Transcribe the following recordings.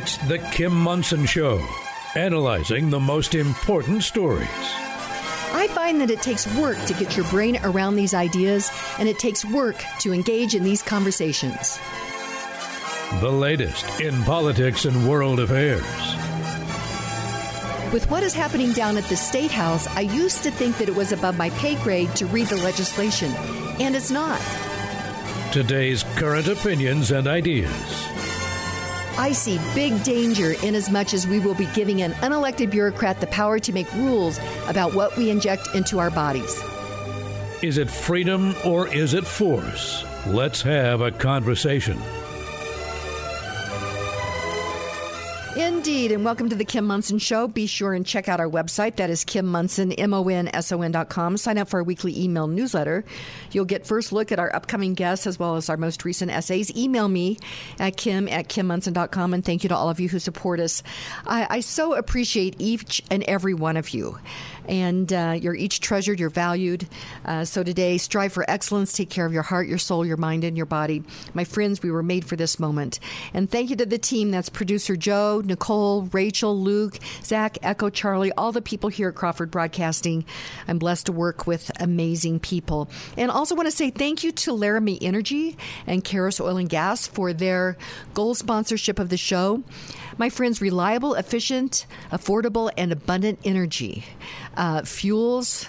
It's The Kim Monson Show, analyzing the most important stories. I find that it takes work to get your brain around these ideas, and it takes work to engage in these conversations. The latest in politics and world affairs. With what is happening down at the State House, I used to think that it was above my pay grade to read the legislation, and it's not. Today's current opinions and ideas. I see big danger in as much as we will be giving an unelected bureaucrat the power to make rules about what we inject into our bodies. Is it freedom or is it force? Let's have a conversation. Indeed, and welcome to the Kim Monson Show. Be sure and check out our website. That is Kim M-O-N-S-O-N dot com. Sign up for our weekly email newsletter. You'll get first look at our upcoming guests as well as our most recent essays. Email me at kim at kimmonson.com, and thank you to all of you who support us. I, I so appreciate each and every one of you and uh, you're each treasured, you're valued. Uh, so today, strive for excellence, take care of your heart, your soul, your mind, and your body. My friends, we were made for this moment. And thank you to the team that's producer Joe, Nicole, Rachel, Luke, Zach, Echo, Charlie, all the people here at Crawford Broadcasting. I'm blessed to work with amazing people. And also want to say thank you to Laramie Energy and Karis Oil and Gas for their gold sponsorship of the show. My friends, reliable, efficient, affordable, and abundant energy uh, fuels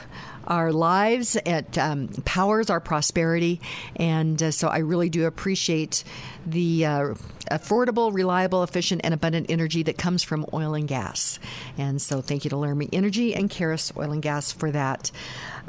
our lives, it um, powers our prosperity. And uh, so I really do appreciate the uh, affordable, reliable, efficient, and abundant energy that comes from oil and gas. And so thank you to Laramie Energy and Karis Oil and Gas for that.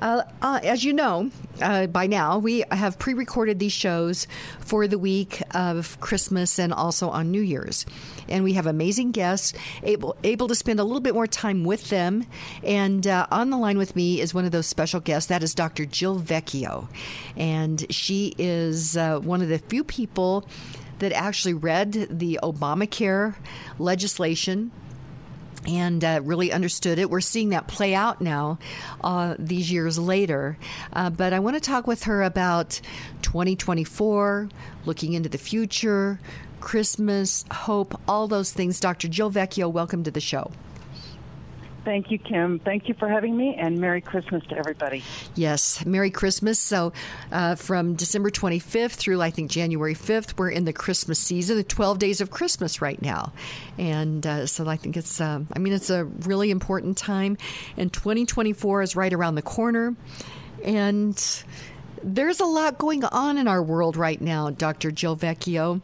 Uh, uh, as you know uh, by now, we have pre recorded these shows for the week of Christmas and also on New Year's. And we have amazing guests, able, able to spend a little bit more time with them. And uh, on the line with me is one of those special guests. That is Dr. Jill Vecchio. And she is uh, one of the few people that actually read the Obamacare legislation and uh, really understood it. We're seeing that play out now uh, these years later. Uh, but I want to talk with her about 2024, looking into the future, Christmas, hope, all those things. Dr. Jill Vecchio, welcome to the show. Thank you, Kim. Thank you for having me, and Merry Christmas to everybody. Yes, Merry Christmas. So, uh, from December 25th through, I think, January 5th, we're in the Christmas season, the 12 days of Christmas right now. And uh, so I think it's, uh, I mean, it's a really important time. And 2024 is right around the corner. And there's a lot going on in our world right now, Dr. Jill Vecchio,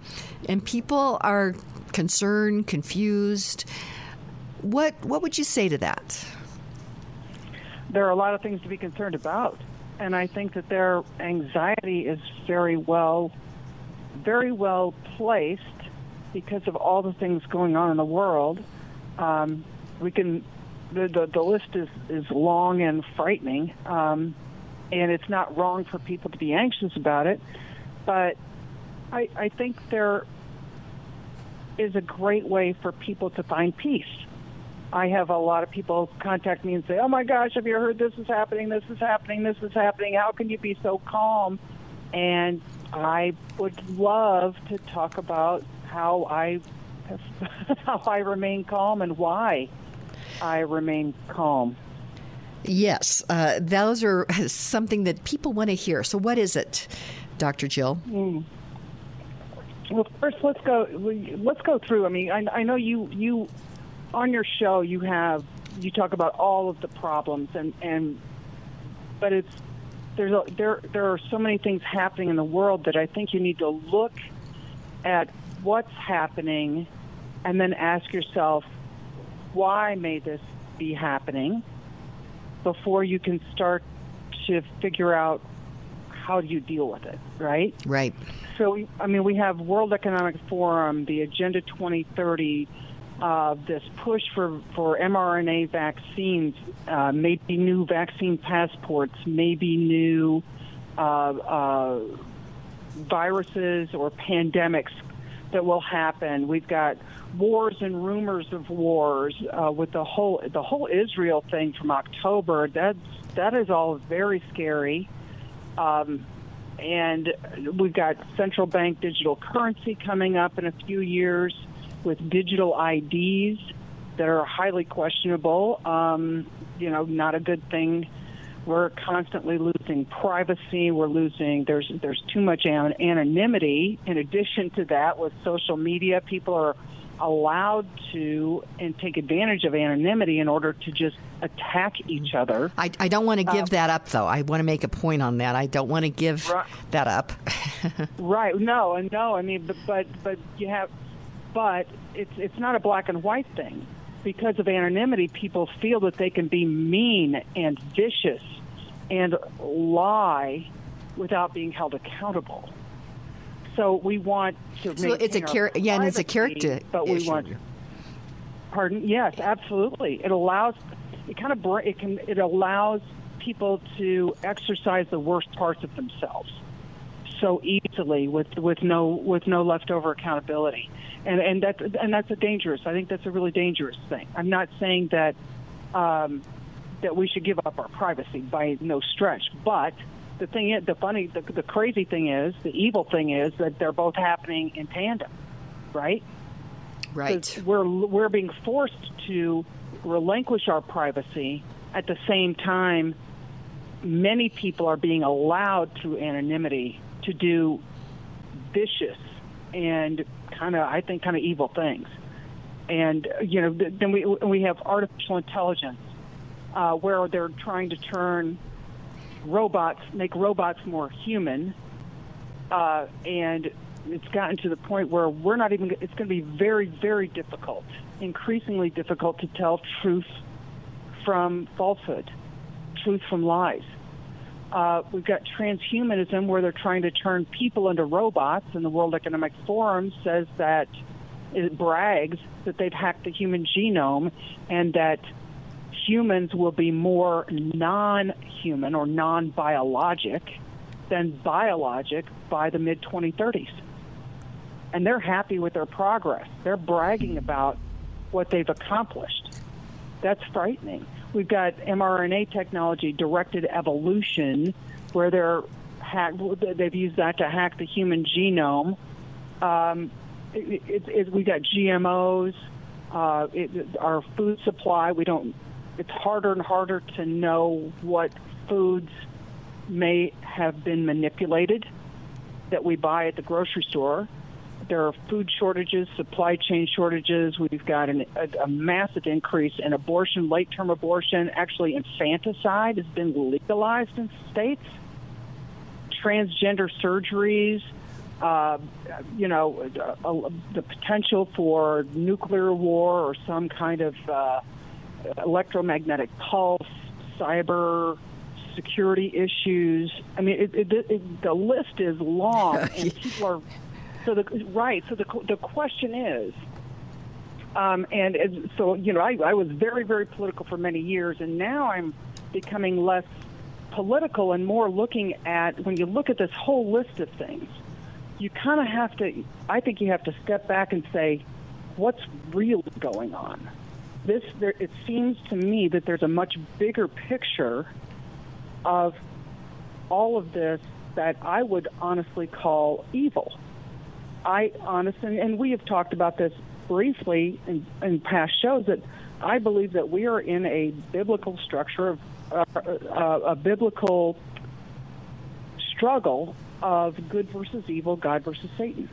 and people are concerned, confused. What what would you say to that? There are a lot of things to be concerned about, and I think that their anxiety is very well very well placed because of all the things going on in the world. Um, we can the, the, the list is is long and frightening, um, and it's not wrong for people to be anxious about it, but I, I think there is a great way for people to find peace I have a lot of people contact me and say, "Oh my gosh, have you heard this is happening? This is happening. This is happening. How can you be so calm?" And I would love to talk about how I how I remain calm and why I remain calm. Yes, uh, those are something that people want to hear. So, what is it, Dr. Jill? Mm. Well, first, let's go. Let's go through. I mean, I, I know you you on your show you have you talk about all of the problems and and but it's there's a, there there are so many things happening in the world that I think you need to look at what's happening and then ask yourself why may this be happening before you can start to figure out how do you deal with it, right? Right. So, I mean, we have World Economic Forum, the Agenda 2030, uh, this push for, for mRNA vaccines, uh, maybe new vaccine passports, maybe new uh, uh, viruses or pandemics that will happen. We've got wars and rumors of wars uh, with the whole the whole Israel thing from October. That that is all very scary. Um, and we've got central bank digital currency coming up in a few years with digital IDs that are highly questionable. Um, you know, not a good thing. We're constantly losing privacy. We're losing. There's there's too much an- anonymity. In addition to that, with social media, people are allowed to and take advantage of anonymity in order to just attack each other. I, I don't want to give that up, though. I want to make a point on that. I don't want to give Right. that up. Right. No, and no. I mean, but but but you have, but it's it's not a black and white thing. Because of anonymity, people feel that they can be mean and vicious and lie without being held accountable. So we want to. So it's a char- yeah, and it's a character But we issue. want. Pardon? Yes, absolutely. It allows. It kind of. It can. It allows people to exercise the worst parts of themselves so easily with with no with no leftover accountability, and and that and that's a dangerous. I think that's a really dangerous thing. I'm not saying that um, that we should give up our privacy by no stretch, but the thing is, the funny, the, the crazy thing is, the evil thing is that they're both happening in tandem, right? right. We're we're being forced to relinquish our privacy at the same time. Many people are being allowed through anonymity to do vicious and kind of, I think, kind of evil things. And you know, then we we have artificial intelligence, uh, where they're trying to turn robots, make robots more human, uh, and it's gotten to the point where we're not even. It's going to be very, very difficult, increasingly difficult to tell truth from falsehood, truth from lies. Uh, we've got transhumanism, where they're trying to turn people into robots, and the World Economic Forum says that it brags that they've hacked the human genome, and that humans will be more non-human or non-biologic than biologic by the mid 2030s. And they're happy with their progress. They're bragging about what they've accomplished. That's frightening. We've got mRNA technology, directed evolution, where they're hack, they've used that to hack the human genome. Um, it, it, it, we got GMOs, uh, our food supply. We don't. It's harder and harder to know what foods may have been manipulated that we buy at the grocery store. There are food shortages, supply chain shortages. We've got an, a, a massive increase in abortion, late term abortion. Actually, infanticide has been legalized in states. Transgender surgeries, uh, you know, uh, the potential for nuclear war or some kind of uh, electromagnetic pulse, cyber security issues. I mean, it, it, it, the list is long, and people are so the right. So the the question is, um, and so you know, I, I was very very political for many years, and now I'm becoming less political and more looking at when you look at this whole list of things, you kind of have to. I think you have to step back and say, what's really going on. This there, it seems to me that there's a much bigger picture of all of this that I would honestly call evil. I honestly, and we have talked about this briefly in, in past shows, that I believe that we are in a biblical structure of uh, uh, a biblical struggle of good versus evil, God versus Satan.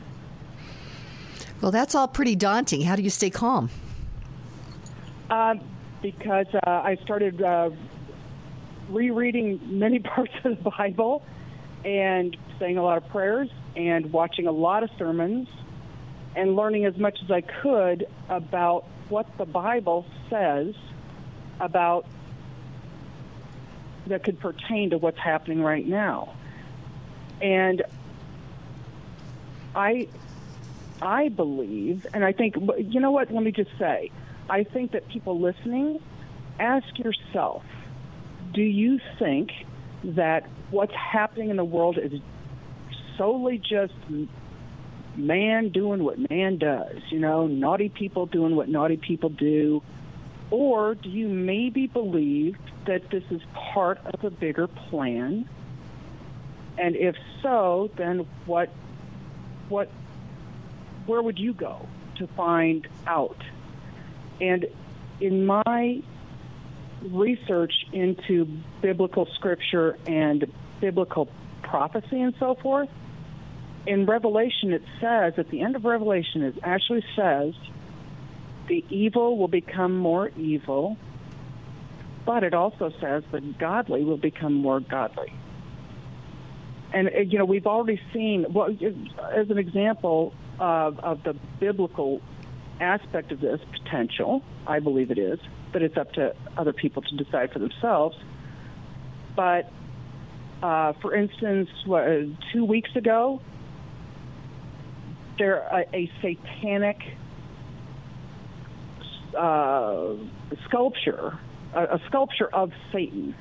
Well, that's all pretty daunting. How do you stay calm? Uh, because uh, I started uh, rereading many parts of the Bible and saying a lot of prayers and watching a lot of sermons and learning as much as I could about what the Bible says about that could pertain to what's happening right now. And I I believe and I think you know what, let me just say, I think that people listening ask yourself, do you think that what's happening in the world is solely just man doing what man does, you know, naughty people doing what naughty people do? Or do you maybe believe that this is part of a bigger plan? And if so, then what what where would you go? to find out. And in my research into biblical scripture and biblical prophecy and so forth, in Revelation it says, at the end of Revelation, it actually says, the evil will become more evil, but it also says the godly will become more godly. And, you know, we've already seen, well, as an example of, of the biblical aspect of this potential, I believe it is, but it's up to other people to decide for themselves. But uh, for instance, two weeks ago, there a, a satanic uh, sculpture, a, a, sculpture of Satan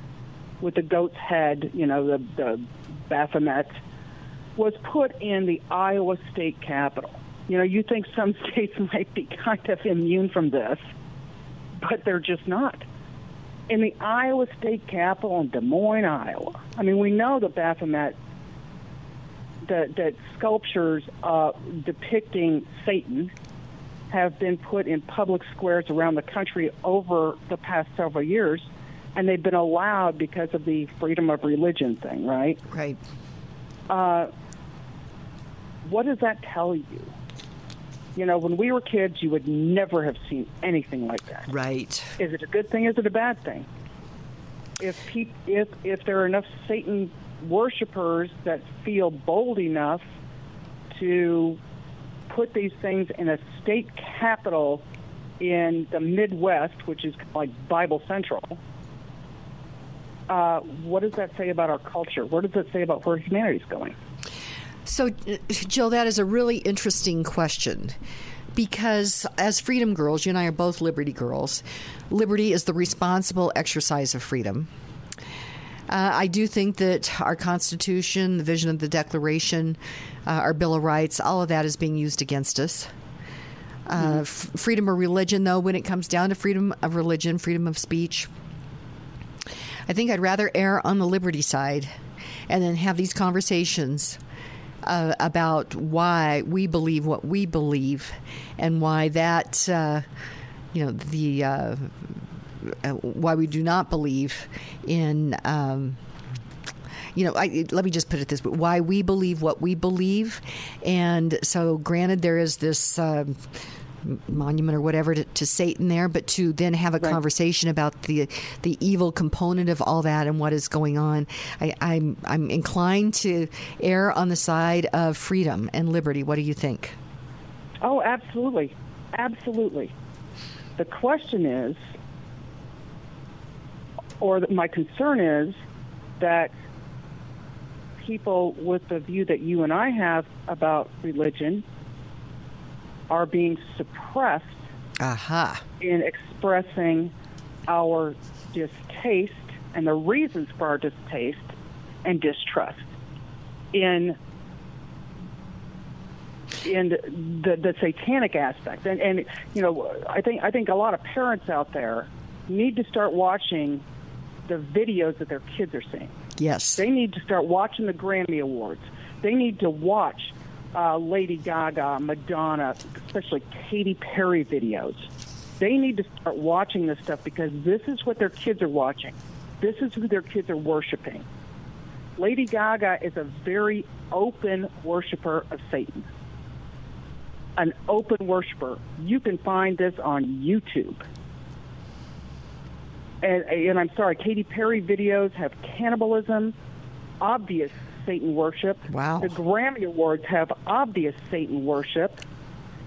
with the goat's head, you know, the, the Baphomet, was put in the Iowa state capitol. You know, you think some states might be kind of immune from this, but they're just not. In the Iowa state capitol in Des Moines, Iowa, I mean, we know the Baphomet, that, that sculptures uh, depicting Satan have been put in public squares around the country over the past several years, and they've been allowed because of the freedom of religion thing, right? Right. Uh, what does that tell you? You know, when we were kids, you would never have seen anything like that. Right. Is it a good thing? Is it a bad thing? If pe- if if there are enough Satan worshippers that feel bold enough to put these things in a state capital in the Midwest, which is like Bible Central, uh, what does that say about our culture? What does that say about where humanity is going? So, Jill, that is a really interesting question because as freedom girls, you and I are both liberty girls. Liberty is the responsible exercise of freedom. Uh, I do think that our Constitution, the vision of the Declaration, uh, our Bill of Rights, all of that is being used against us. Uh, mm-hmm. f- freedom of religion, though, when it comes down to freedom of religion, freedom of speech, I think I'd rather err on the liberty side and then have these conversations uh, about why we believe what we believe and why that, uh, you know, the uh, uh, why we do not believe in. Um, you know, I, let me just put it this way: why we believe what we believe, and so granted, there is this. Um, monument or whatever to, to, Satan there, but to then have a right. conversation about the the evil component of all that and what is going on. I, I'm I'm inclined to err on the side of freedom and liberty. What do you think? Oh, absolutely, absolutely. The question is, or my concern is that people with the view that you and I have about religion are being suppressed uh-huh. in expressing our distaste and the reasons for our distaste and distrust in in the, the satanic aspect and and you know I think I think a lot of parents out there need to start watching the videos that their kids are seeing. Yes. They need to start watching the Grammy Awards. They need to watch uh, Lady Gaga, Madonna, especially Katy Perry videos. They need to start watching this stuff because this is what their kids are watching. This is who their kids are worshiping. Lady Gaga is a very open worshiper of Satan. An open worshiper. You can find this on YouTube and, and I'm sorry, Katy Perry videos have cannibalism, obvious Satan worship. Wow. The Grammy Awards have obvious Satan worship.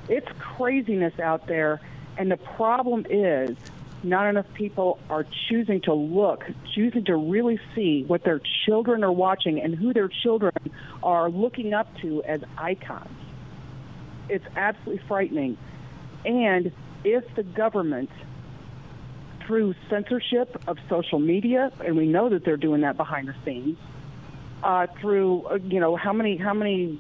It's craziness out there, and the problem is not enough people are choosing to look, choosing to really see what their children are watching and who their children are looking up to as icons. It's absolutely frightening. And if the government through censorship of social media, and we know that they're doing that behind the scenes. Uh, through uh, you know how many how many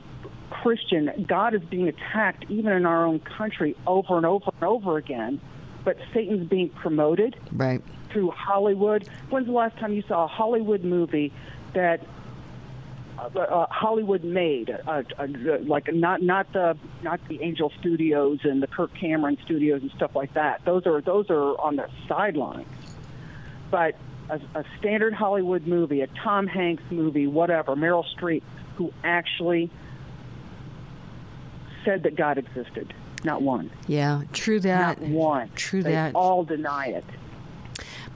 Christian God is being attacked even in our own country over and over and over again, but Satan's being promoted right through Hollywood. When's the last time you saw a Hollywood movie that uh, uh, Hollywood made, uh, uh, like not not the not the Angel Studios and the Kirk Cameron Studios and stuff like that. Those are those are on the sidelines. But a, a standard Hollywood movie, a Tom Hanks movie, whatever, Meryl Streep, who actually said that God existed. Not one. Yeah, true that. Not one. True they that. All deny it.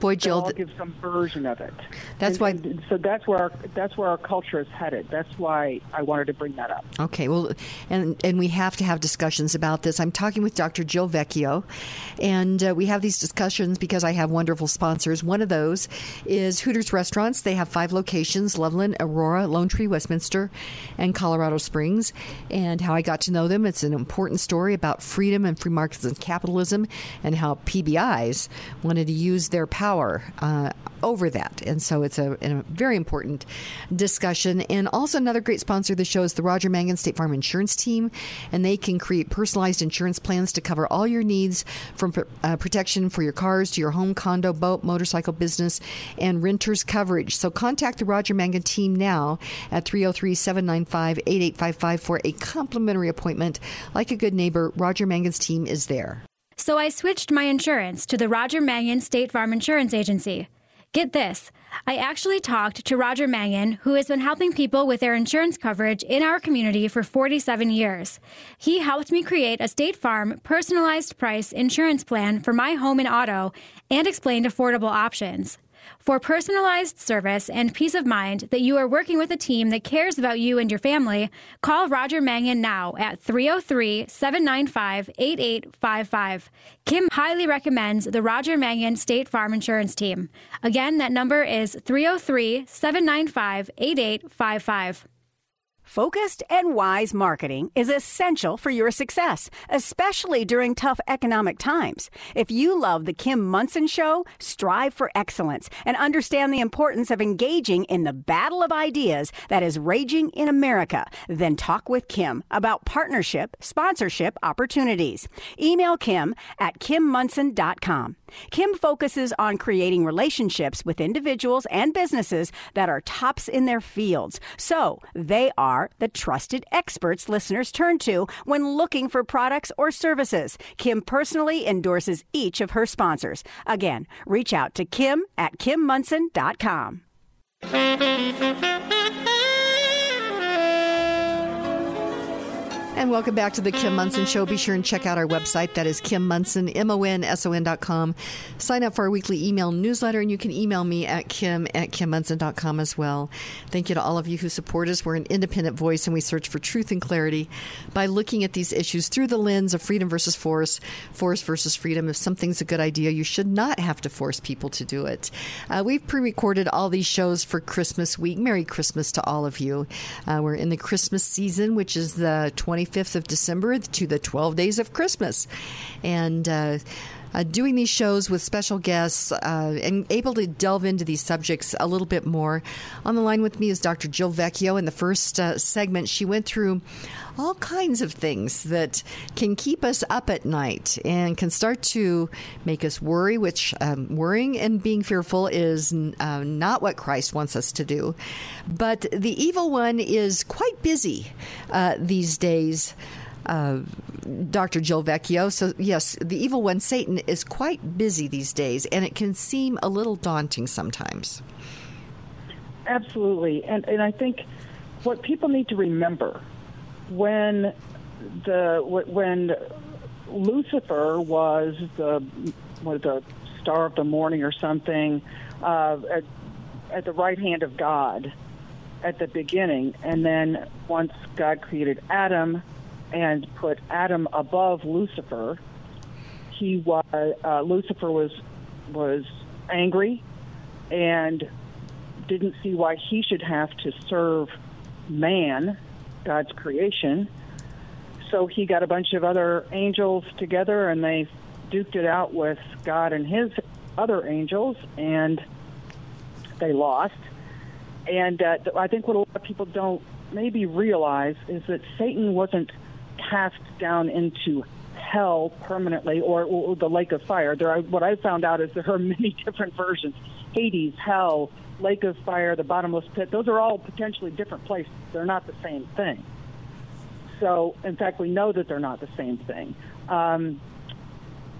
Boy, Jill, all give some version of it. That's And- why- and so that's where our, that's where our culture is headed. That's why I wanted to bring that up. Okay, well, and and we have to have discussions about this. I'm talking with Dr. Jill Vecchio, and uh, we have these discussions because I have wonderful sponsors. One of those is Hooters Restaurants. They have five locations: Loveland, Aurora, Lone Tree, Westminster, and Colorado Springs. And how I got to know them. It's an important story about freedom and free markets and capitalism, and how PBIs wanted to use their power uh, over that. And so it's a, a very important discussion. And also another great sponsor of the show is the Roger Mangan State Farm Insurance Team, and they can create personalized insurance plans to cover all your needs from uh, protection for your cars to your home, condo, boat, motorcycle business, and renters coverage. So contact the Roger Mangan team now at 303 795 8855 for a complimentary appointment. Like a good neighbor, Roger Mangan's team is there. So I switched my insurance to the Roger Mangan State Farm Insurance Agency. Get this. I actually talked to Roger Mangan, who has been helping people with their insurance coverage in our community for 47 years. He helped me create a State Farm personalized price insurance plan for my home and auto and explained affordable options. For personalized service and peace of mind that you are working with a team that cares about you and your family, call Roger Mangan now at 303 795 8855. Kim highly recommends the Roger Mangan State Farm Insurance Team. Again, that number is 303 795 8855. Focused and wise marketing is essential for your success, especially during tough economic times. If you love The Kim Monson Show, strive for excellence and understand the importance of engaging in the battle of ideas that is raging in America, then talk with Kim about partnership, sponsorship opportunities. Email Kim at kimmonson.com. Kim focuses on creating relationships with individuals and businesses that are tops in their fields. So they are the trusted experts listeners turn to when looking for products or services. Kim personally endorses each of her sponsors. Again, reach out to Kim at kimmonson.com. And welcome back to the Kim Monson Show. Be sure and check out our website. That is Kim Monson, M-O-N-S-O-N dot com. Sign up for our weekly email newsletter, and you can email me at kim at kimmonson.com as well. Thank you to all of you who support us. We're an independent voice, and we search for truth and clarity by looking at these issues through the lens of freedom versus force, force versus freedom. If something's a good idea, you should not have to force people to do it. Uh, we've pre-recorded all these shows for Christmas week. Merry Christmas to all of you. Uh, we're in the Christmas season, which is the 25th of December to the 12 days of Christmas. And uh, uh, doing these shows with special guests uh, and able to delve into these subjects a little bit more. On the line with me is Dr. Jill Vecchio. In the first uh, segment, she went through all kinds of things that can keep us up at night and can start to make us worry, which um, worrying and being fearful is uh, not what Christ wants us to do. But the evil one is quite busy uh, these days. Uh, Dr. Jill Vecchio. So, yes, the evil one, Satan, is quite busy these days, and it can seem a little daunting sometimes. Absolutely, and and I think what people need to remember when the when Lucifer was the was the star of the morning or something uh, at, at the right hand of God at the beginning, and then once God created Adam and put Adam above Lucifer, he was uh, Lucifer was was angry and didn't see why he should have to serve man, God's creation. So he got a bunch of other angels together and they duked it out with God and his other angels, and they lost. And uh, I think what a lot of people don't maybe realize is that Satan wasn't cast down into hell permanently or, or the lake of fire. There, are, what I found out is there are many different versions. Hades, hell, lake of fire, the bottomless pit. Those are all potentially different places. They're not the same thing. So, in fact, we know that they're not the same thing. Um,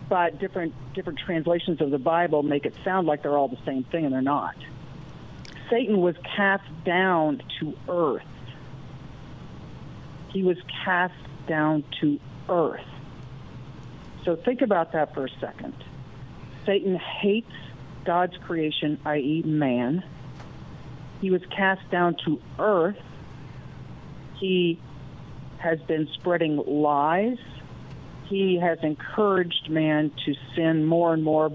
but different different translations of the Bible make it sound like they're all the same thing, and they're not. Satan was cast down to earth. He was cast down to earth. So think about that for a second. Satan hates God's creation, i.e., man. He was cast down to earth. He has been spreading lies. He has encouraged man to sin more and more,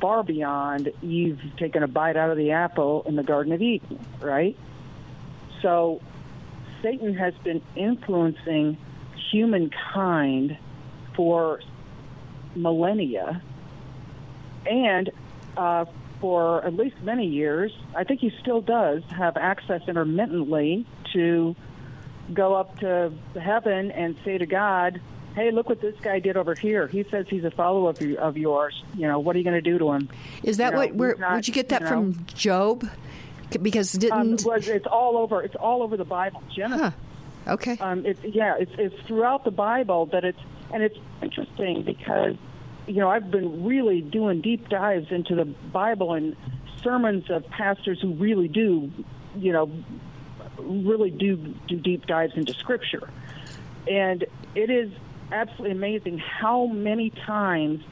far beyond Eve taking a bite out of the apple in the Garden of Eden, right? So Satan has been influencing humankind for millennia and uh, for at least many years. I think he still does have access intermittently to go up to heaven and say to God, "Hey, look what this guy did over here. He says he's a follower of, of yours. You know, what are you going to do to him?" Is that You know, what? Where, not- where'd you get that you know. from, Job? Because Um, didn't was it's all over. It's all over the Bible. Genesis. Huh. Okay. Um, it's yeah, it's it's throughout the Bible that it's and it's interesting because you know I've been really doing deep dives into the Bible and sermons of pastors who really do you know really do do deep dives into Scripture, and it is absolutely amazing how many times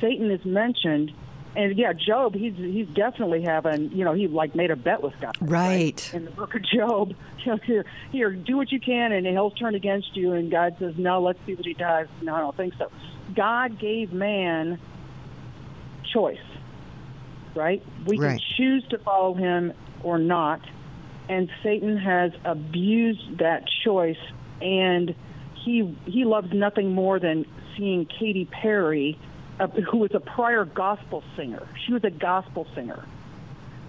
Satan is mentioned. And yeah, Job, he's he's definitely having, you know, he like made a bet with God. Right. In the book of Job, you know, here, here, do what you can, and he'll turn against you. And God says, no, let's see what he does. No, I don't think so. God gave man choice, right? We Right. can choose to follow him or not, and Satan has abused that choice, and he he loves nothing more than seeing Katy Perry, who was a prior gospel singer. She was a gospel singer,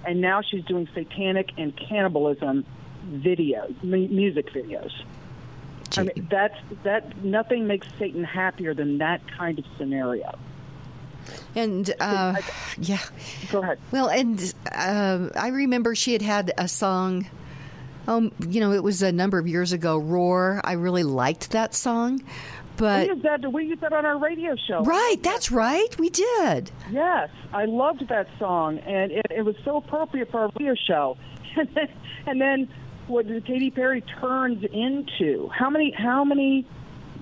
and now she's doing satanic and cannibalism videos, mu- music videos. I mean, that's that. Nothing makes Satan happier than that kind of scenario. And uh, yeah, Go ahead. well, and uh, I remember she had had a song. Um, you know, it was a number of years ago. Roar. I really liked that song, but we used that. We used that on our radio show. right, that's right, we did. Yes, I loved that song, and it, it was so appropriate for our radio show. And then, and then what Katy Perry turns into? How many? How many?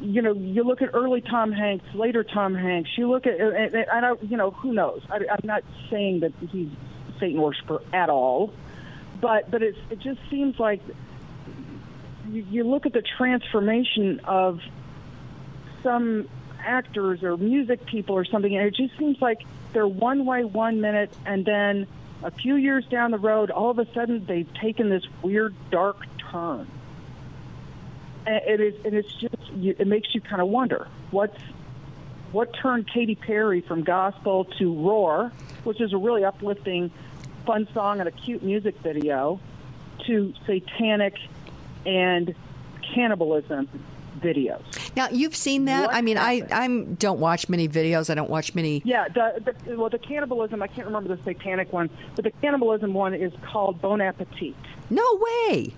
You know, you look at early Tom Hanks, later Tom Hanks. You look at, and, and I don't. You know, who knows? I, I'm not saying that he's Satan worshiper at all, but but it's, it just seems like you, you look at the transformation of some actors or music people or something, and it just seems like they're one way one minute, and then a few years down the road, all of a sudden they've taken this weird dark turn. And it is, and it's just, it makes you kind of wonder what's what turned Katy Perry from gospel to roar, which is a really uplifting, fun song and a cute music video, to satanic and cannibalism videos. Now you've seen that. What I mean, I happened? I'm don't watch many videos. I don't watch many. Yeah, the, the well, the cannibalism. I can't remember the satanic one, but the cannibalism one is called Bon Appetit. No way.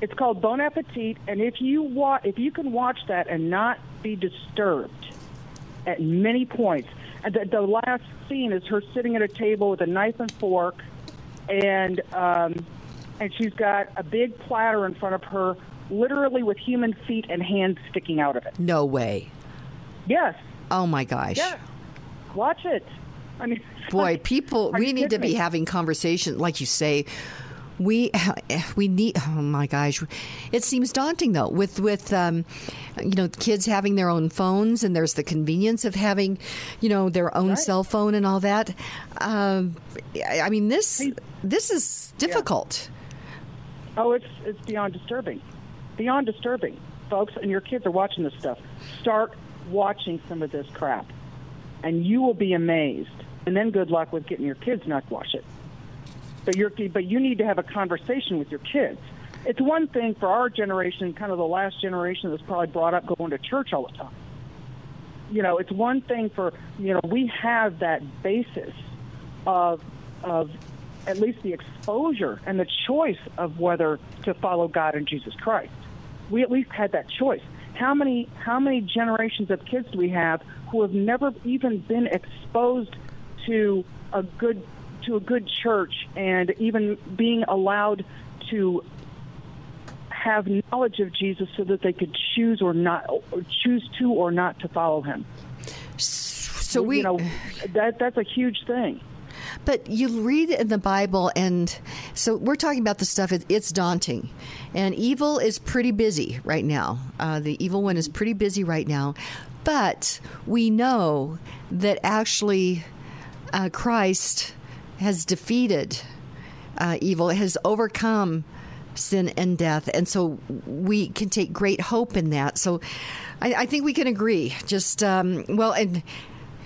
It's called Bon Appetit, and if you wa- if you can watch that and not be disturbed at many points, and the, the last scene is her sitting at a table with a knife and fork, and um, and she's got a big platter in front of her, literally with human feet and hands sticking out of it. No way. Yes, Oh my gosh. yes, watch it. I mean, Boy, people, we need to be me? having conversations, like you say. We we need. Oh my gosh, it seems daunting though. With with um, you know, kids having their own phones, and there's the convenience of having, you know, their own cell phone and all that. Um, I I mean, this this is difficult. Oh, it's it's beyond disturbing, beyond disturbing, folks. And your kids are watching this stuff. Start watching some of this crap, and you will be amazed. And then good luck with getting your kids not to watch it. But you're but you need to have a conversation with your kids. It's one thing for our generation, kind of the last generation that's probably brought up going to church all the time. You know, it's one thing for you know we have that basis of of at least the exposure and the choice of whether to follow God and Jesus Christ. We at least had that choice. How many how many generations of kids do we have who have never even been exposed to a good to a good church and even being allowed to have knowledge of Jesus so that they could choose or not or choose to or not to follow him. So we you know that that's a huge thing. But you read in the Bible, and so we're talking about the stuff, it's daunting. And evil is pretty busy right now. Uh, the evil one is pretty busy right now. But we know that actually uh, Christ has defeated uh, evil, has overcome sin and death. And so we can take great hope in that. So I, I think we can agree. Just, um, well, and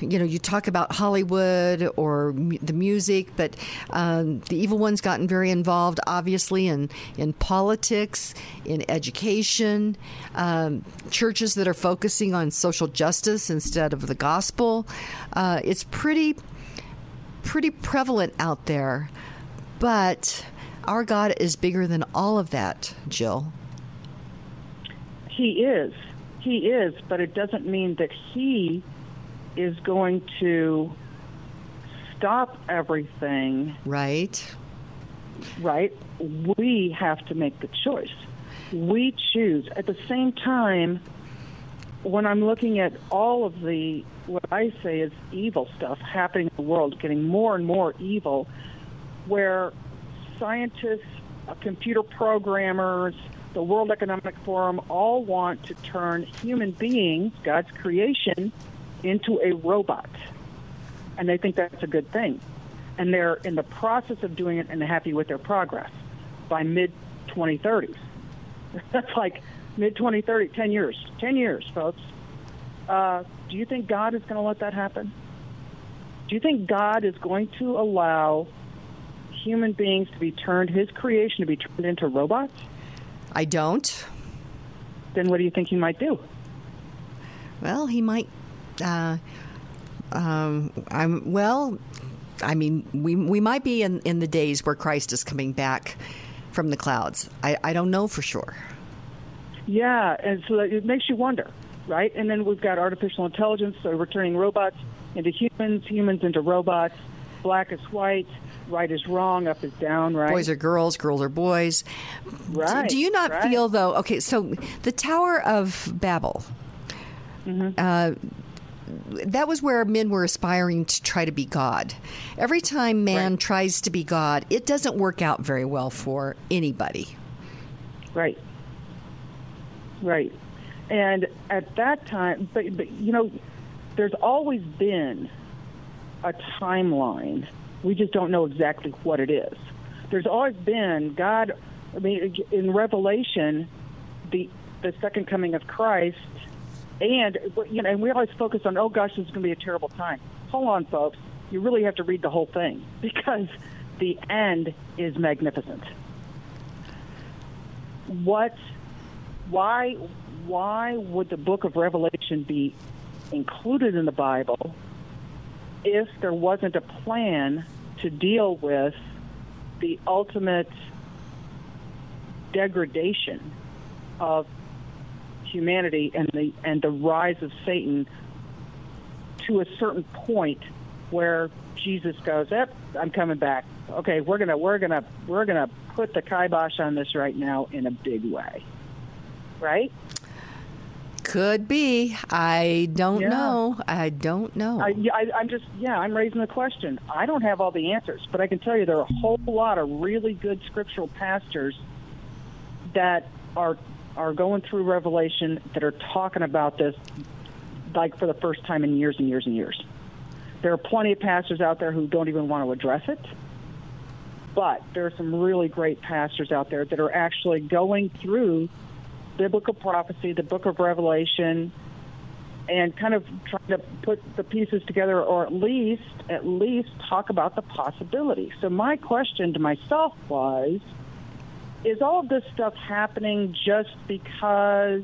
you know, you talk about Hollywood or m- the music, but um, the evil one's gotten very involved, obviously, in, in politics, in education, um, churches that are focusing on social justice instead of the gospel. Uh, it's pretty, pretty prevalent out there, but our God is bigger than all of that, Jill. He is. He is, but it doesn't mean that he is going to stop everything. Right. Right? We have to make the choice. We choose. At the same time, when I'm looking at all of the, what I say is evil stuff happening in the world, getting more and more evil, where scientists, uh, computer programmers, the World Economic Forum all want to turn human beings, God's creation, into a robot. And they think that's a good thing. And they're in the process of doing it and happy with their progress by mid 2030s. That's like mid 2030, 10 years. 10 years, folks. Uh, do you think God is going to let that happen? Do you think God is going to allow human beings to be turned, his creation to be turned into robots? I don't. Then what do you think he might do? Well, he might uh, um, I'm well. I mean, we we might be in, in the days where Christ is coming back from the clouds. I, I don't know for sure. Yeah, and so it makes you wonder, right? And then we've got artificial intelligence, so we're turning robots into humans, humans into robots. Black is white, right is wrong, up is down, right? Boys are girls, girls are boys. Right. Do you not right. feel though? Okay, so the Tower of Babel. Mm-hmm. Uh, that was where men were aspiring to try to be God. Every time man right. tries to be God, it doesn't work out very well for anybody. Right. Right. And at that time, but, but you know, there's always been a timeline. We just don't know exactly what it is. There's always been God. I mean, in Revelation, the the second coming of Christ and you know, and we always focus on, oh gosh, this is going to be a terrible time. Hold on, folks. You really have to read the whole thing because the end is magnificent. What? Why? Why would the Book of Revelation be included in the Bible if there wasn't a plan to deal with the ultimate degradation of humanity and the and the rise of Satan to a certain point where Jesus goes, "Yep, I'm coming back. Okay, we're gonna we're gonna we're gonna put the kibosh on this right now in a big way." Right? Could be. I don't yeah. know. I don't know. I, I, I'm just yeah. I'm raising the question. I don't have all the answers, but I can tell you there are a whole lot of really good scriptural pastors that are are going through Revelation that are talking about this like for the first time in years and years and years. There are plenty of pastors out there who don't even want to address it. But there are some really great pastors out there that are actually going through biblical prophecy, the book of Revelation, and kind of trying to put the pieces together or at least at least talk about the possibility. So my question to myself was is all of this stuff happening just because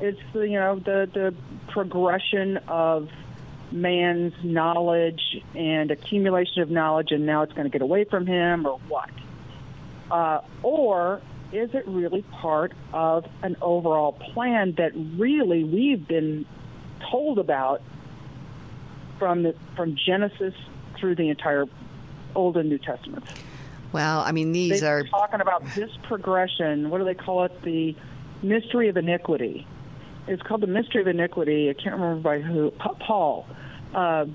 it's you know the the progression of man's knowledge and accumulation of knowledge, and now it's going to get away from him, or what? Uh, or is it really part of an overall plan that really we've been told about from the, from Genesis through the entire Old and New Testaments? Well, I mean, these They're are talking about this progression. What do they call it? The mystery of iniquity. It's called the mystery of iniquity. I can't remember by who. Pa- Paul, uh,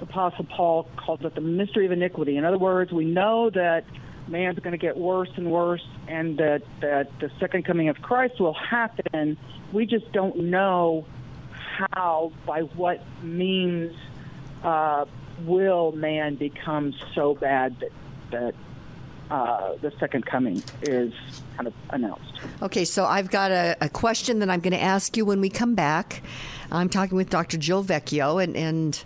Apostle Paul calls it the mystery of iniquity. In other words, we know that man's going to get worse and worse, and that that the second coming of Christ will happen. We just don't know how, by what means, uh, will man become so bad that that uh, the second coming is kind of announced. Okay, so I've got a, a question that I'm going to ask you when we come back. I'm talking with Dr. Jill Vecchio, and, and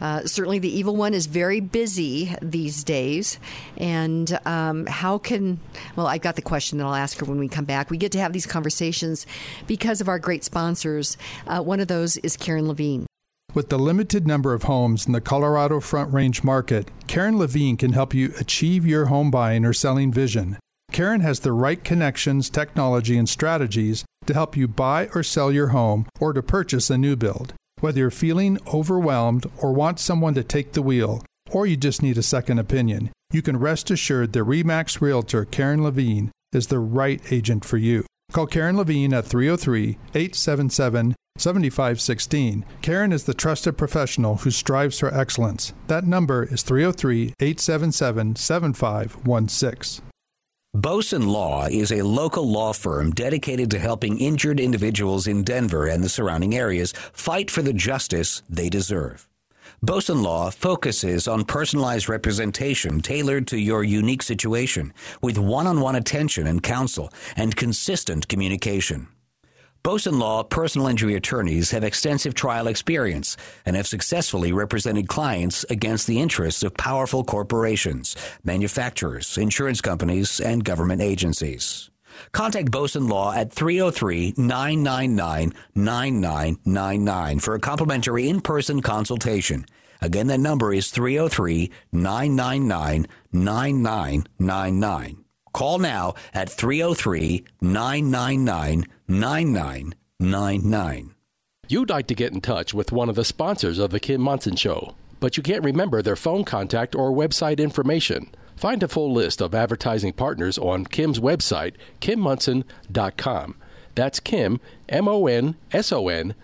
uh, certainly the evil one is very busy these days. And um, how can, well, I've got the question that I'll ask her when we come back. We get to have these conversations because of our great sponsors. Uh, one of those is Karen Levine. With the limited number of homes in the Colorado Front Range market, Karen Levine can help you achieve your home buying or selling vision. Karen has the right connections, technology, and strategies to help you buy or sell your home or to purchase a new build. Whether you're feeling overwhelmed or want someone to take the wheel, or you just need a second opinion, you can rest assured the REMAX Realtor Karen Levine is the right agent for you. Call Karen Levine at 303 877 7516. Karen is the trusted professional who strives for excellence. That number is 303 877 7516. Boson Law is a local law firm dedicated to helping injured individuals in Denver and the surrounding areas fight for the justice they deserve. Boson Law focuses on personalized representation tailored to your unique situation with one on one attention and counsel and consistent communication. Boson Law personal injury attorneys have extensive trial experience and have successfully represented clients against the interests of powerful corporations, manufacturers, insurance companies, and government agencies. Contact Boson Law at 303 999 9999 for a complimentary in person consultation. Again, that number is 303 999 9999. Call now at 303 999 9999. You'd like to get in touch with one of the sponsors of The Kim Monson Show, but you can't remember their phone contact or website information. Find a full list of advertising partners on Kim's website, kimmonson.com. That's Kim, M O N S O N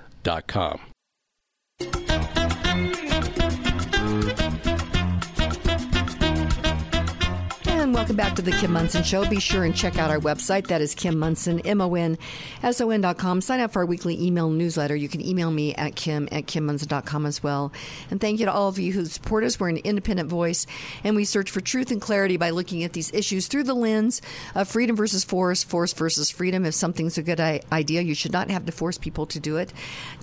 Welcome back to the Kim Monson Show. Be sure and check out our website. That is Kim Monson, M O N S O N dot com. Sign up for our weekly email newsletter. You can email me at Kim at KimMonson.com as well. And thank you to all of you who support us. We're an independent voice, and we search for truth and clarity by looking at these issues through the lens of freedom versus force, force versus freedom. If something's a good idea, you should not have to force people to do it.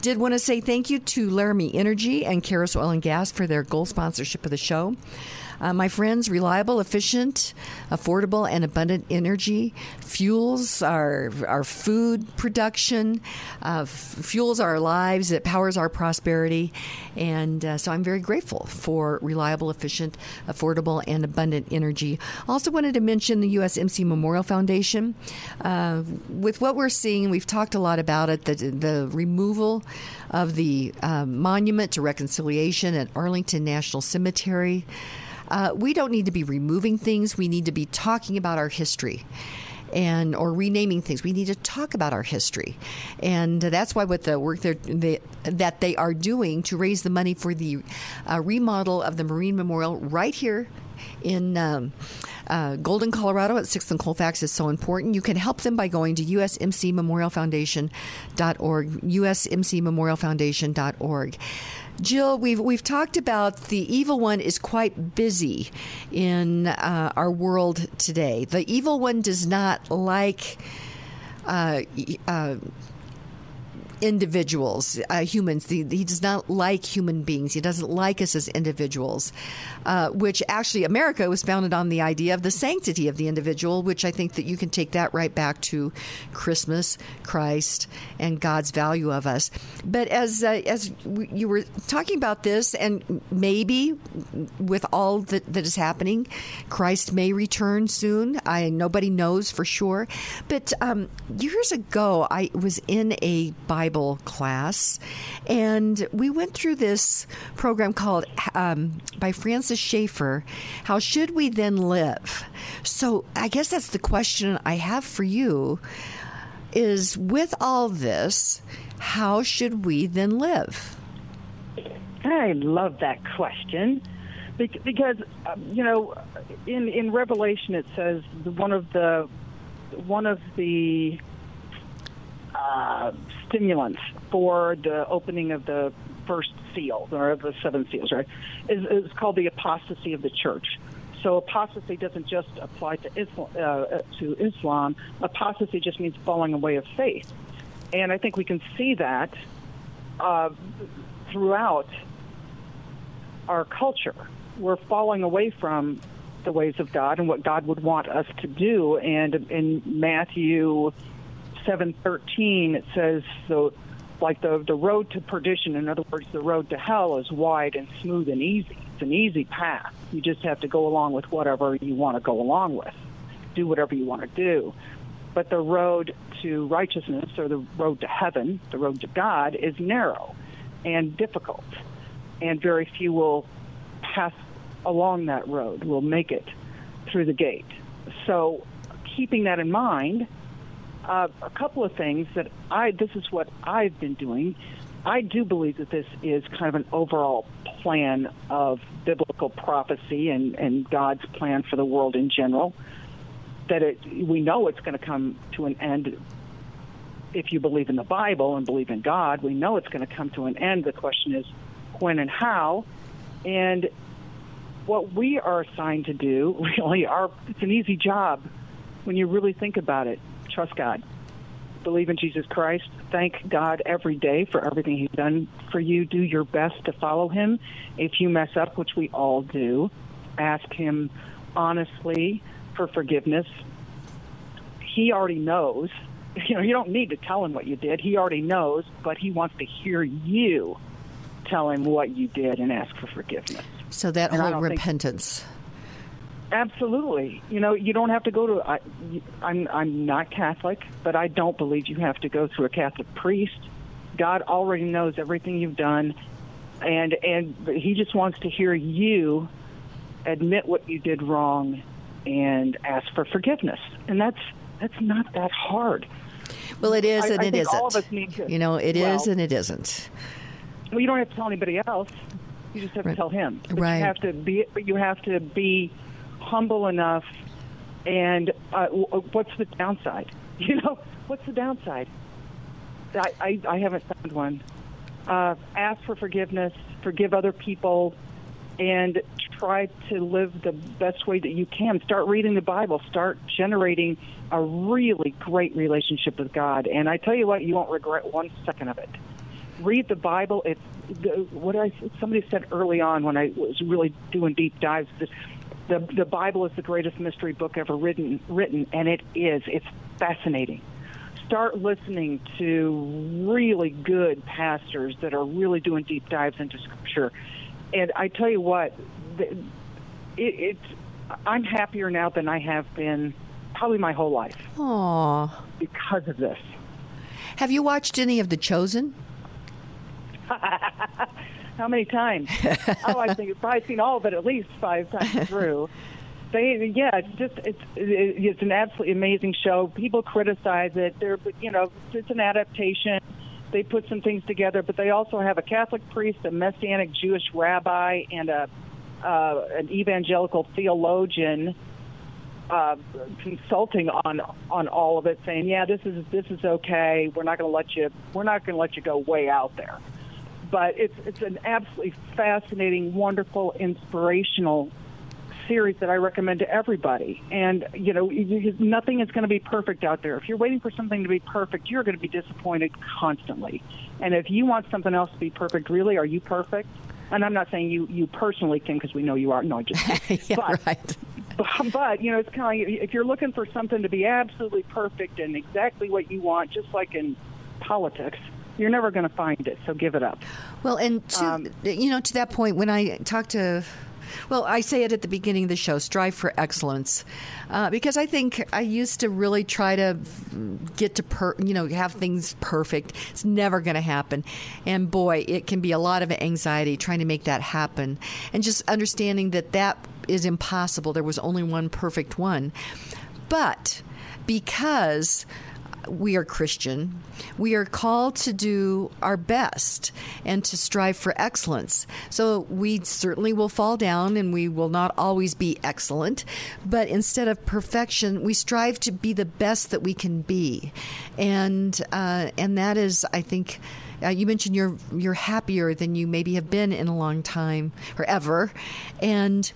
Did want to say thank you to Laramie Energy and Karis Oil and Gas for their gold sponsorship of the show. Uh, my friends, reliable, efficient, affordable, and abundant energy fuels our, our food production, uh, f- fuels our lives, it powers our prosperity. And uh, so I'm very grateful for reliable, efficient, affordable, and abundant energy. Also, wanted to mention the USMC Memorial Foundation. Uh, with what we're seeing, we've talked a lot about it the, the removal of the uh, monument to reconciliation at Arlington National Cemetery. Uh, we don't need to be removing things. We need to be talking about our history and or renaming things. We need to talk about our history, and that's why what the work they, that they are doing to raise the money for the uh, remodel of the Marine Memorial right here in. Um, uh, Golden, Colorado at 6th and Colfax is so important. You can help them by going to usmcmemorialfoundation.org, usmcmemorialfoundation.org. Jill, we've we've talked about the evil one is quite busy in uh, our world today. The evil one does not like uh, uh, individuals, uh, humans. he does not like human beings. He doesn't like us as individuals, uh, which actually America was founded on the idea of the sanctity of the individual, which I think that you can take that right back to Christmas, Christ, and God's value of us. But as uh, as you were talking about this, and maybe with all that, that is happening, Christ may return soon. I nobody knows for sure. But um, years ago, I was in a Bible class, and we went through this program called um, by Francis Schaeffer. How should we then live? So I guess that's the question I have for you. Is with all this, how should we then live? I love that question because um, you know in in Revelation it says one of the one of the uh, stimulants for the opening of the first seal or of the seven seals, right, is, is called the apostasy of the church. So apostasy doesn't just apply to Islam, uh, to Islam. Apostasy just means falling away of faith, and I think we can see that uh, throughout our culture. We're falling away from the ways of God and what God would want us to do. And in Matthew seven thirteen, it says so. Like the the road to perdition, in other words, the road to hell is wide and smooth and easy. It's an easy path. You just have to go along with whatever you want to go along with, do whatever you want to do. But the road to righteousness or the road to heaven, the road to God, is narrow and difficult, and very few will pass along that road will make it through the gate. So, keeping that in mind, uh, a couple of things that I this is what I've been doing. I do believe that this is kind of an overall plan of biblical prophecy and, and God's plan for the world in general. That it, we know it's going to come to an end if you believe in the Bible and believe in God. We know it's going to come to an end. The question is when and how. And what we are assigned to do really are it's an easy job when you really think about it. Trust God. Believe in Jesus Christ. Thank God every day for everything He's done for you. Do your best to follow Him. If you mess up, which we all do, ask Him honestly for forgiveness. He already knows. You know, you don't need to tell Him what you did. He already knows, but He wants to hear you tell Him what you did and ask for forgiveness. So that and whole repentance. Think, absolutely. You know, you don't have to go to. I, I'm I'm not Catholic, but I don't believe you have to go through a Catholic priest. God already knows everything you've done, and and He just wants to hear you admit what you did wrong and ask for forgiveness. And that's that's not that hard. Well, it is I, and I it isn't. All of us need to, you know, it well, is and it isn't. Well, you don't have to tell anybody else. You just have right. to tell him. But right. You have to be. But You have to be humble enough. And uh, what's the downside? You know, what's the downside? I I, I haven't found one. Uh, ask for forgiveness. Forgive other people. And try to live the best way that you can. Start reading the Bible. Start generating a really great relationship with God. And I tell you what, you won't regret one second of it read the Bible. It's what I somebody said early on when I was really doing deep dives. The, the Bible is the greatest mystery book ever written written, and it is. It's fascinating. Start listening to really good pastors that are really doing deep dives into Scripture, and I tell you what, it, it's. I'm happier now than I have been probably my whole life. Aww. Because of this. Have you watched any of The Chosen? How many times? oh, I think I've probably seen all of it at least five times through. They, yeah, it's just it's it's an absolutely amazing show. People criticize it. They're, you know, it's an adaptation. They put some things together, but they also have a Catholic priest, a Messianic Jewish rabbi, and a uh, an evangelical theologian uh, consulting on on all of it, saying, "Yeah, this is this is okay. We're not going to let you. We're not going to let you go way out there." But it's it's an absolutely fascinating, wonderful, inspirational series that I recommend to everybody. And you know, nothing is going to be perfect out there. If you're waiting for something to be perfect, you're going to be disappointed constantly. And if you want something else to be perfect, really, are you perfect? And I'm not saying you you personally, Kim, because we know you are. No, I just yeah, but, right. but, but you know, it's kind of like if you're looking for something to be absolutely perfect and exactly what you want, just like in politics, you're never going to find it. So give it up. Well, and to Um, you know, to that point, when I talk to, well, I say it at the beginning of the show: strive for excellence, uh, because I think I used to really try to get to per, you know, have things perfect. It's never going to happen, and boy, it can be a lot of anxiety trying to make that happen, and just understanding that that is impossible. There was only one perfect one, but because we are Christian, we are called to do our best and to strive for excellence. So we certainly will fall down and we will not always be excellent, but instead of perfection, we strive to be the best that we can be, and uh, and that is, I think. Uh, you mentioned you're you're happier than you maybe have been in a long time or ever, and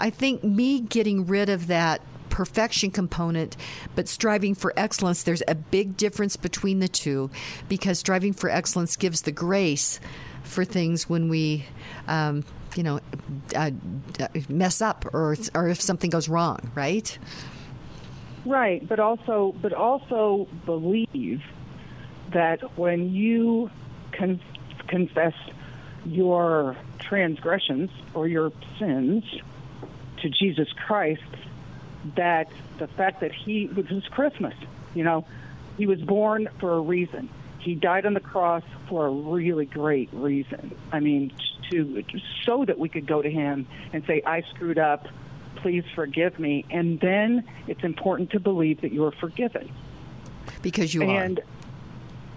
I think me getting rid of that perfection component, but striving for excellence, there's a big difference between the two because striving for excellence gives the grace for things when we, um, you know, uh, uh, mess up or, or if something goes wrong, right? Right, but also, but also believe that when you con- confess your transgressions or your sins to Jesus Christ, that the fact that he is Christmas, you know, he was born for a reason. He died on the cross for a really great reason. I mean, to so that we could go to him and say, "I screwed up. Please forgive me." And then it's important to believe that you are forgiven Because you are and are.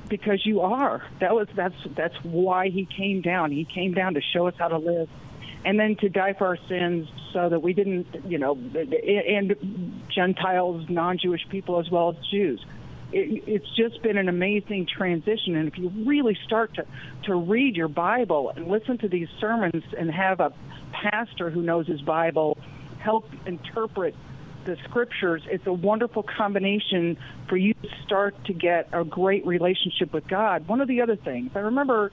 because you are that was that's that's why he came down he came down to show us how to live and then to die for our sins so that we didn't you know and gentiles non-jewish people as well as jews it, it's just been an amazing transition and if you really start to to read your bible and listen to these sermons and have a pastor who knows his bible help interpret the scriptures, it's a wonderful combination for you to start to get a great relationship with God. One of the other things, I remember,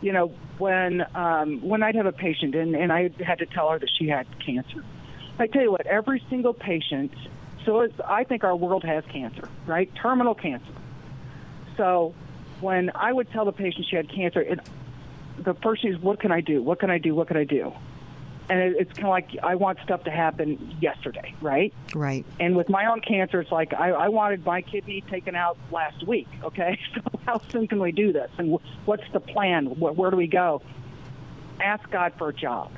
you know, when um, when I'd have a patient and, and I had to tell her that she had cancer. I tell you what, every single patient, so it's, I think our world has cancer, right? Terminal cancer. So when I would tell the patient she had cancer, it, the first thing is, what can I do? What can I do? What can I do? And it, it's kind of like I want stuff to happen yesterday, right? Right. And with my own cancer, it's like I, I wanted my kidney taken out last week. Okay, so how soon can we do this? And what's the plan? Wh- where do we go? Ask God for a job.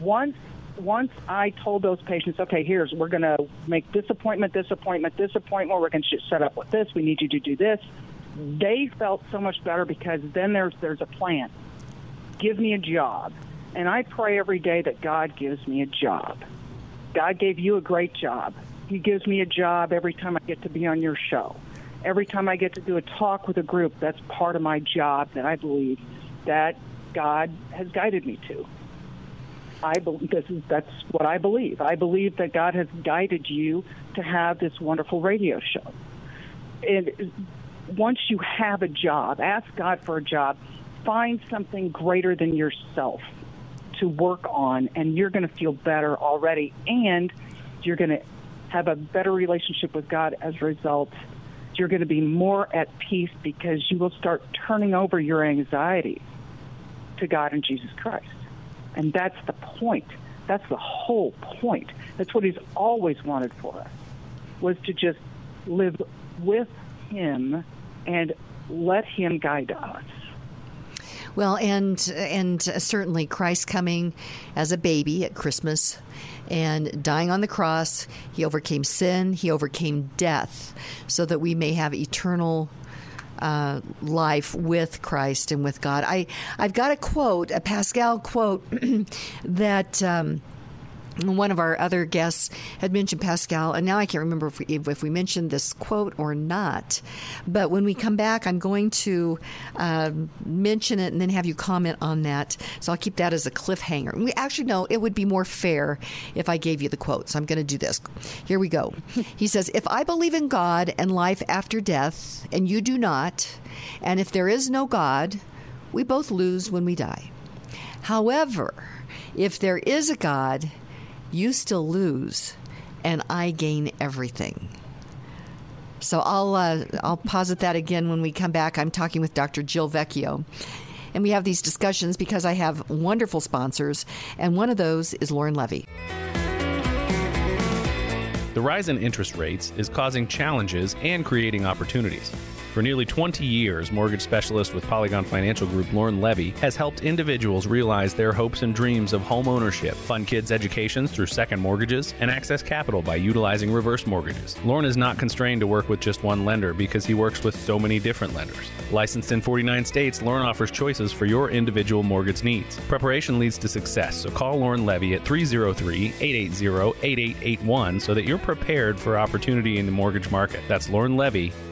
Once once I told those patients, okay, here's we're going to make this appointment, this appointment, this appointment. We're going to set up with this. We need you to do this. They felt so much better because then there's there's a plan. Give me a job, and I pray every day that God gives me a job. God gave you a great job. He gives me a job every time I get to be on your show. Every time I get to do a talk with a group, that's part of my job that I believe that God has guided me to. I believe this is that's what I believe. I believe that God has guided you to have this wonderful radio show. And once you have a job, ask God for a job. Find something greater than yourself to work on, and you're going to feel better already, and you're going to have a better relationship with God as a result. You're going to be more at peace because you will start turning over your anxieties to God and Jesus Christ. And that's the point. That's the whole point. That's what he's always wanted for us, was to just live with him and let him guide us. Well, and and certainly Christ coming as a baby at Christmas and dying on the cross, he overcame sin, he overcame death, so that we may have eternal uh, life with Christ and with God. I I've got a quote, a Pascal quote that. Um, one of our other guests had mentioned Pascal, and now I can't remember if we, if we mentioned this quote or not. But when we come back, I'm going to uh, mention it and then have you comment on that. So I'll keep that as a cliffhanger. We actually know it would be more fair if I gave you the quote. So I'm going to do this. Here we go. He says, "If I believe in God and life after death, and you do not, and if there is no God, we both lose when we die. However." If there is a God, you still lose, and I gain everything. So I'll uh, I'll posit that again when we come back. I'm talking with Dr. Jill Vecchio. And we have these discussions because I have wonderful sponsors, and one of those is Lauren Levy. The rise in interest rates is causing challenges and creating opportunities. For nearly 20 years, mortgage specialist with Polygon Financial Group Lauren Levy has helped individuals realize their hopes and dreams of home ownership, fund kids' educations through second mortgages, and access capital by utilizing reverse mortgages. Lauren is not constrained to work with just one lender because he works with so many different lenders. Licensed in 49 states, Lauren offers choices for your individual mortgage needs. Preparation leads to success, so call Lauren Levy at 303 880 8881 so that you're prepared for opportunity in the mortgage market. That's Lauren Levy,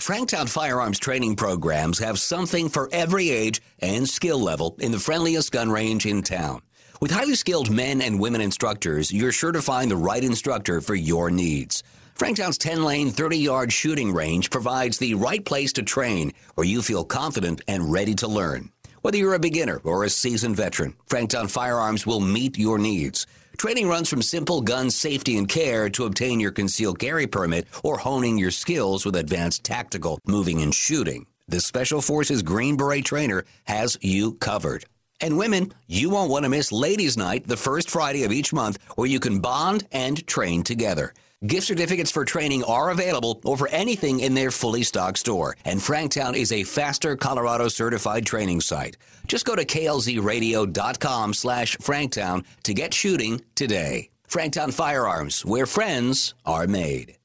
Franktown Firearms training programs have something for every age and skill level in the friendliest gun range in town. With highly skilled men and women instructors, you're sure to find the right instructor for your needs. Franktown's 10 lane, 30 yard shooting range provides the right place to train where you feel confident and ready to learn. Whether you're a beginner or a seasoned veteran, Franktown Firearms will meet your needs. Training runs from simple gun safety and care to obtain your concealed carry permit or honing your skills with advanced tactical moving and shooting. The Special Forces Green Beret trainer has you covered. And women, you won't want to miss Ladies Night the first Friday of each month where you can bond and train together. Gift certificates for training are available over anything in their fully stocked store. And Franktown is a Faster Colorado certified training site. Just go to klzradio.com slash Franktown to get shooting today. Franktown Firearms, where friends are made.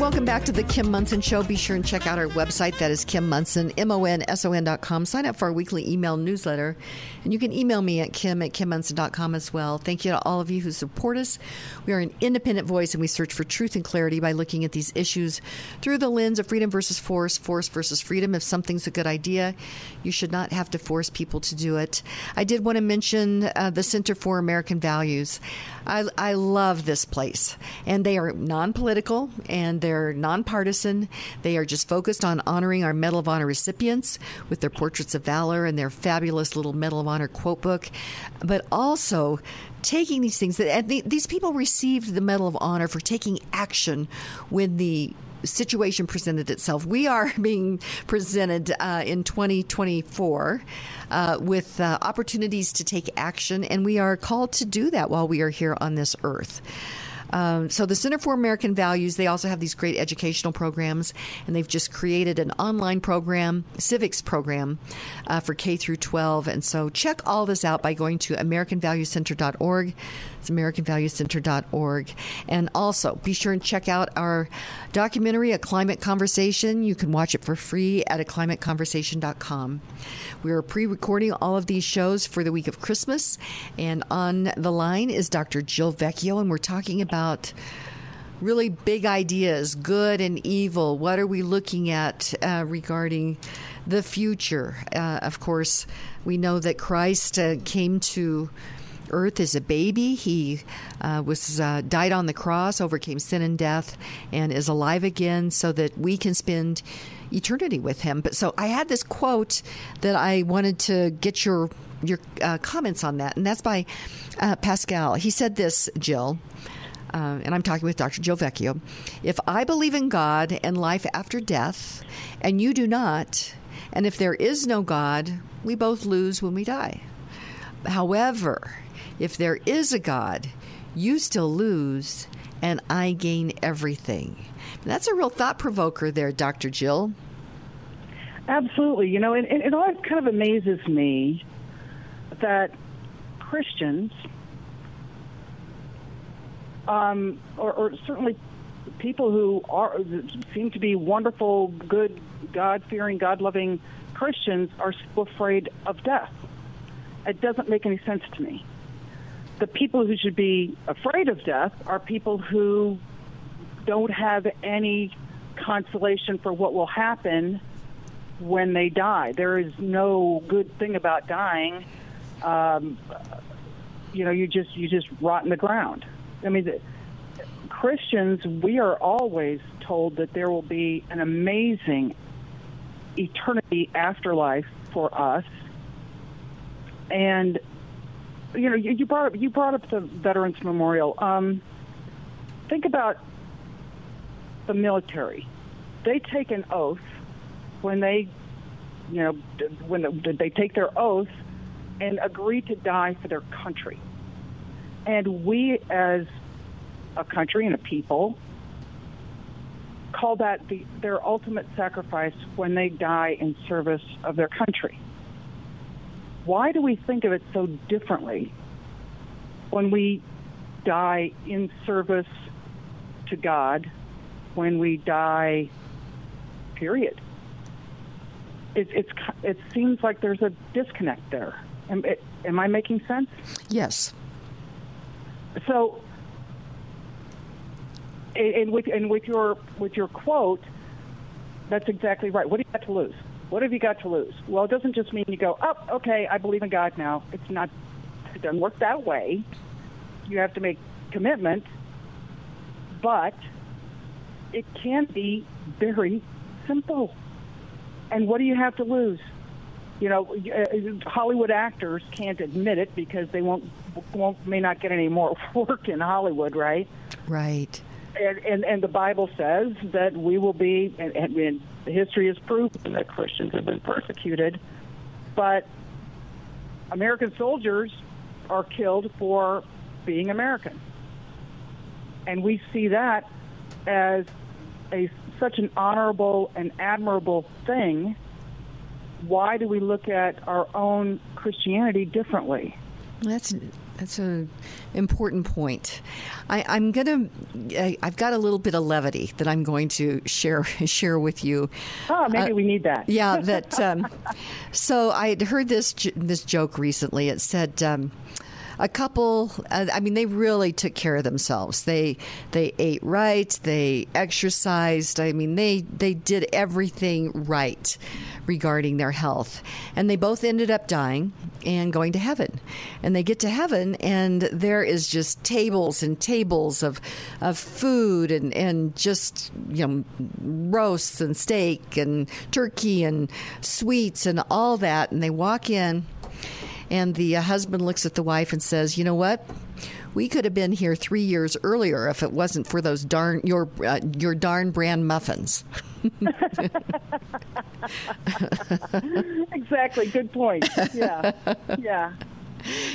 Welcome back to the Kim Monson Show. Be sure and check out our website. That is Kim Monson, M O N S O N dot com. Sign up for our weekly email newsletter. And you can email me at kim at kimmonson.com as well. Thank you to all of you who support us. We are an independent voice and we search for truth and clarity by looking at these issues through the lens of freedom versus force, force versus freedom. If something's a good idea, you should not have to force people to do it. I did want to mention uh, the Center for American Values. I, I love this place, and they are non political and they're nonpartisan. They are just focused on honoring our Medal of Honor recipients with their portraits of valor and their fabulous little Medal of Honor quote book, but also taking these things that these people received the Medal of Honor for taking action when the situation presented itself. We are being presented uh, in 2024 uh, with uh, opportunities to take action, and we are called to do that while we are here on this earth. Um, so the Center for American Values, they also have these great educational programs, and they've just created an online program, civics program, uh, for K through 12. And so check all this out by going to AmericanValueCenter.org. It's AmericanValueCenter.org. And also be sure and check out our documentary, A Climate Conversation. You can watch it for free at aclimateconversation.com. We are pre recording all of these shows for the week of Christmas. And on the line is Dr. Jill Vecchio, and we're talking about really big ideas, good and evil. What are we looking at uh, regarding the future? Uh, of course, we know that Christ uh, came to earth as a baby. He uh, was uh, died on the cross, overcame sin and death, and is alive again, so that we can spend eternity with him. But so I had this quote that I wanted to get your your uh, comments on that, and that's by uh, Pascal. He said this, Jill. Uh, and I'm talking with Dr. Joe Vecchio. If I believe in God and life after death, and you do not, and if there is no God, we both lose when we die. However, if there is a God, you still lose and I gain everything. That's a real thought provoker there, Dr. Jill. Absolutely. You know, it, it always kind of amazes me that Christians, um, or, or certainly people who are seem to be wonderful, good, God-fearing, God-loving Christians, are still afraid of death. It doesn't make any sense to me. The people who should be afraid of death are people who don't have any consolation for what will happen when they die. There is no good thing about dying. Um, you know, you just you just rot in the ground. I mean, the, Christians, we are always told that there will be an amazing eternity afterlife for us, and you know, you, you brought up you brought up the Veterans Memorial. Um, think about the military. They take an oath when they, you know, when they take their oath and agree to die for their country. And we, as a country and a people, call that the, their ultimate sacrifice when they die in service of their country. Why do we think of it so differently when we die in service to God, when we die, period? It, it's, it seems like there's a disconnect there. Am, it, am I making sense? Yes. So, and with and with your with your quote, that's exactly right. What do you have to lose? What have you got to lose? Well, it doesn't just mean you go, oh, okay, I believe in God now. It's not. It doesn't work that way. You have to make commitment, but it can be very simple. And what do you have to lose? You know, uh, Hollywood actors can't admit it because they won't, won't may not get any more work in Hollywood, right? Right. And, and and the Bible says that we will be, and, and history has proven that Christians have been persecuted, but American soldiers are killed for being American, and we see that as a such an honorable and admirable thing, why do we look at our own Christianity differently? That's that's an important point. I, am gonna. I, have got a little bit of levity that I'm going to share share with you. Oh, maybe uh, we need that. yeah. That. Um, so I had heard this this joke recently. It said. Um, a couple. Uh, I mean, they really took care of themselves. They they ate right. They exercised. I mean, they they did everything right regarding their health, and they both ended up dying and going to heaven. And they get to heaven, and there is just tables and tables of of food and and just you know roasts and steak and turkey and sweets and all that. And they walk in and the uh, husband looks at the wife and says, "You know what? We could have been here three years earlier if it wasn't for those darn your uh, your darn brand muffins." exactly. Good point. Yeah. Yeah.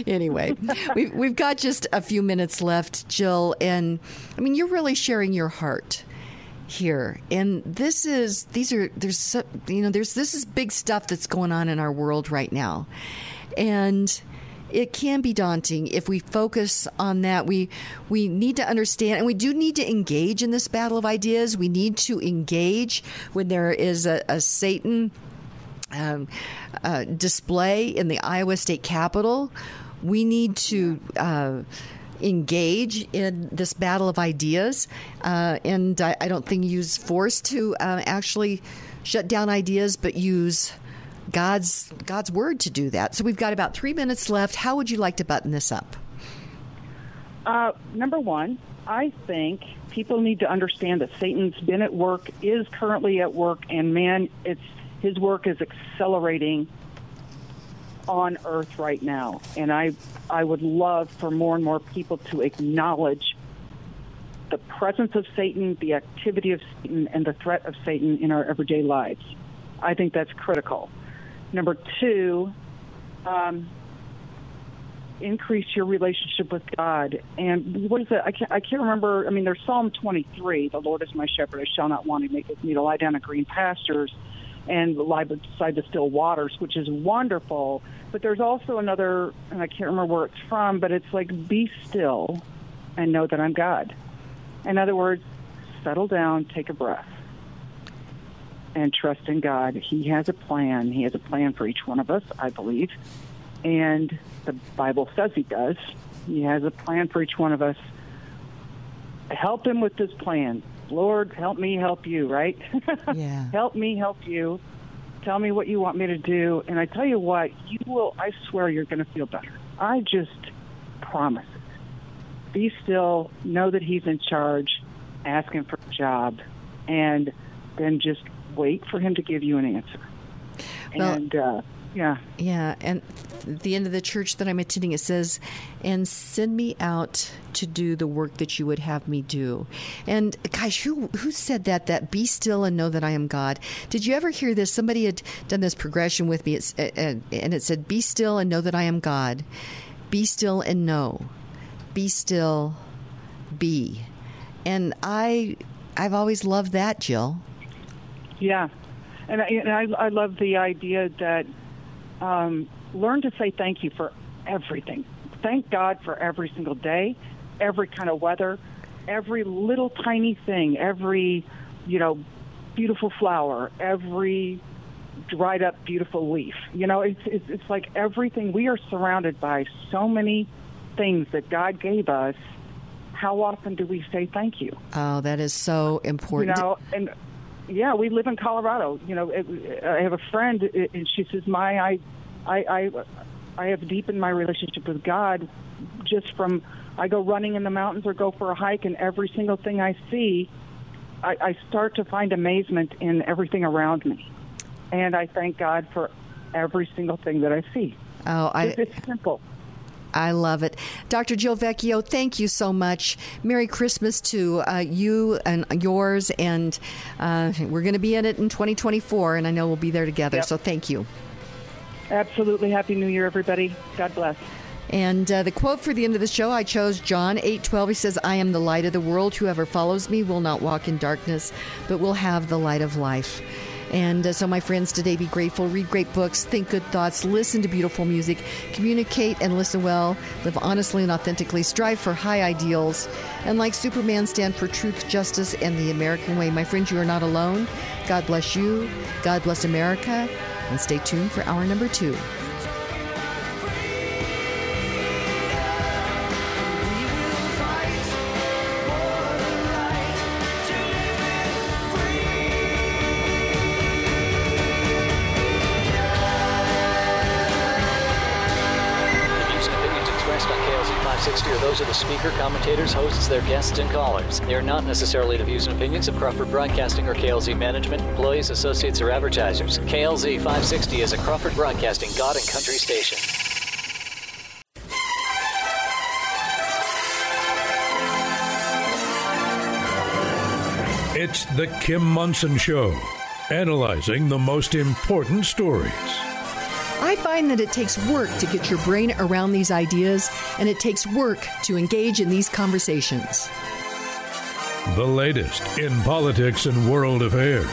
anyway, we've, we've got just a few minutes left, Jill. And I mean, you're really sharing your heart here and this is these are there's you know there's this is big stuff that's going on in our world right now and it can be daunting if we focus on that. We we need to understand, and we do need to engage in this battle of ideas. We need to engage when there is a, a Satan um, uh, display in the Iowa State Capitol. We need to. Uh, engage in this battle of ideas, uh, and I, I, don't think use force to uh, actually shut down ideas, but use God's God's word to do that. So we've got about three minutes left. How would you like to button this up? Uh, number one, I think people need to understand that Satan's been at work, is currently at work, and man, it's his work is accelerating on Earth right now. And I I would love for more and more people to acknowledge the presence of Satan, the activity of Satan, and the threat of Satan in our everyday lives. I think that's critical. Number two, um, increase your relationship with God. And what is it? I can't, I can't remember. I mean, there's Psalm 23 The Lord is my shepherd, I shall not want. He maketh me to lie down in green pastures and lie beside the still waters, which is wonderful. But there's also another, and I can't remember where it's from, but it's like, be still and know that I'm God. In other words, settle down, take a breath, and trust in God. He has a plan. He has a plan for each one of us, I believe. And the Bible says He does. He has a plan for each one of us. Help Him with this plan. Lord, help me help you, right? Yeah. help me help you. Tell me what you want me to do. And I tell you what, you will, I swear you're going to feel better. I just promise it. Be still, know that He's in charge, ask Him for a job, and then just wait for Him to give you an answer. Well- and, uh, yeah. Yeah, and the end of the church that I'm attending, it says, "And send me out to do the work that you would have me do." And gosh, who who said that? That be still and know that I am God. Did you ever hear this? Somebody had done this progression with me, it's, and it said, "Be still and know that I am God. Be still and know. Be still, be." And I, I've always loved that, Jill. Yeah, and I, and I, I love the idea that um, learn to say thank you for everything. Thank God for every single day, every kind of weather, every little tiny thing, every you know beautiful flower, every dried up beautiful leaf. You know, it's it's, it's like everything. We are surrounded by so many things that God gave us. How often do we say thank you? Oh, that is so important. You know, and yeah, we live in Colorado. You know, it, I have a friend, and she says, "My, I, I, I, I have deepened my relationship with God just from I go running in the mountains or go for a hike, and every single thing I see, I, I start to find amazement in everything around me, and I thank God for every single thing that I see. Oh, I, It's, it's simple. I love it. Dr. Jill Vecchio, thank you so much. Merry Christmas to uh, you and yours. And uh, we're going to be in it in 2024, and I know we'll be there together. Yep. So thank you. Absolutely. Happy New Year, everybody. God bless. And uh, the quote for the end of the show, I chose John 8:12. He says, "I am the light of the world. Whoever follows me will not walk in darkness, but will have the light of life." And uh, so, my friends, today be grateful, read great books, think good thoughts, listen to beautiful music, communicate and listen well, live honestly and authentically, strive for high ideals, and like Superman, stand for truth, justice, and the American way. My friends, you are not alone. God bless you. God bless America. And stay tuned for hour number two. Of the speaker, commentators, hosts, their guests, and callers. They are not necessarily the views and opinions of Crawford Broadcasting or KLZ management, employees, associates, or advertisers. KLZ 560 is a Crawford Broadcasting God and Country station. It's The Kim Monson Show, analyzing the most important stories. I find that it takes work to get your brain around these ideas, and it takes work to engage in these conversations. The latest in politics and world affairs.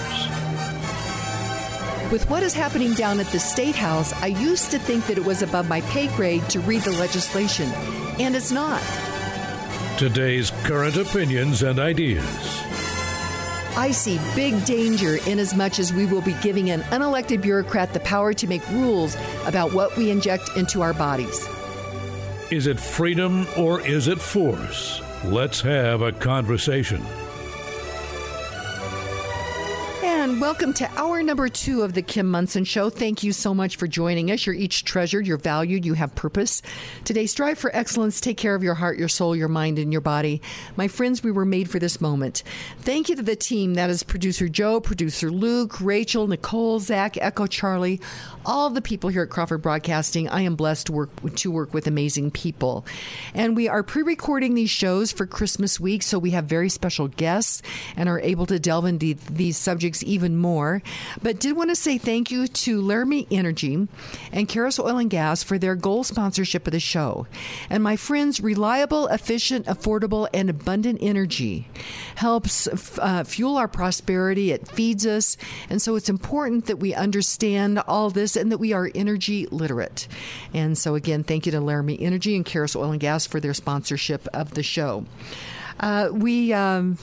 With what is happening down at the State House, I used to think that it was above my pay grade to read the legislation, and it's not. Today's current opinions and ideas. I see big danger in as much as we will be giving an unelected bureaucrat the power to make rules about what we inject into our bodies. Is it freedom or is it force? Let's have a conversation. And welcome to hour number two of the Kim Monson Show. Thank you so much for joining us. You're each treasured, you're valued, you have purpose. Today, strive for excellence. Take care of your heart, your soul, your mind, and your body. My friends, we were made for this moment. Thank you to the team. That is producer Joe, producer Luke, Rachel, Nicole, Zach, Echo, Charlie, all the people here at Crawford Broadcasting. I am blessed to work, to work with amazing people. And we are pre recording these shows for Christmas week, so we have very special guests and are able to delve into these subjects even even more. But did want to say thank you to Laramie Energy and Karis Oil and Gas for their gold sponsorship of the show. And my friends, reliable, efficient, affordable, and abundant energy helps uh, fuel our prosperity. It feeds us. And so it's important that we understand all this and that we are energy literate. And so, again, thank you to Laramie Energy and Karis Oil and Gas for their sponsorship of the show. Uh, we. Um,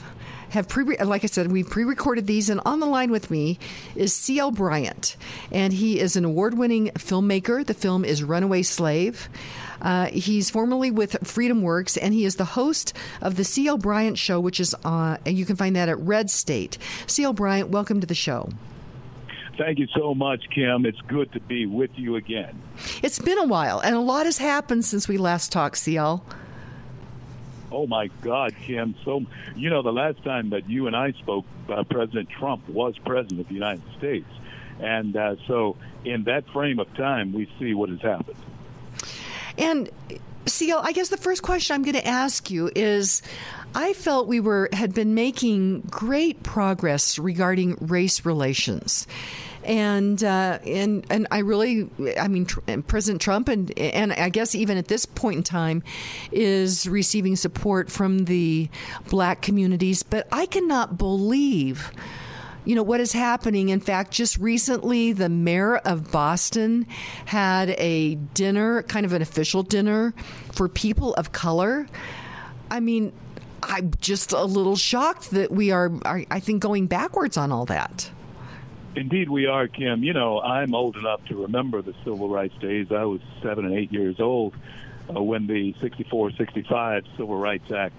have pre like I said, we've pre-recorded these, and on the line with me is C.L. Bryant, and he is an award-winning filmmaker. The film is Runaway Slave. Uh, he's formerly with Freedom Works, and he is the host of the C.L. Bryant Show, which is uh, and you can find that at Red State. C.L. Bryant, welcome to the show. Thank you so much, Kim. It's good to be with you again. It's been a while, and a lot has happened since we last talked, CL. Oh my God, Kim! So you know, the last time that you and I spoke, uh, President Trump was president of the United States, and uh, so in that frame of time, we see what has happened. And CL, I guess the first question I'm going to ask you is. I felt we were had been making great progress regarding race relations and uh, and and I really, I mean, President Trump and and I guess even at this point in time, is receiving support from the black communities. But I cannot believe you know what is happening. In fact, just recently, the mayor of Boston had a dinner, kind of an official dinner for people of color. I mean, I'm just a little shocked that we are, are I think, going backwards on all that. Indeed, we are, Kim. You know, I'm old enough to remember the civil rights days. I was seven and eight years old uh, when the 64 65 Civil Rights Act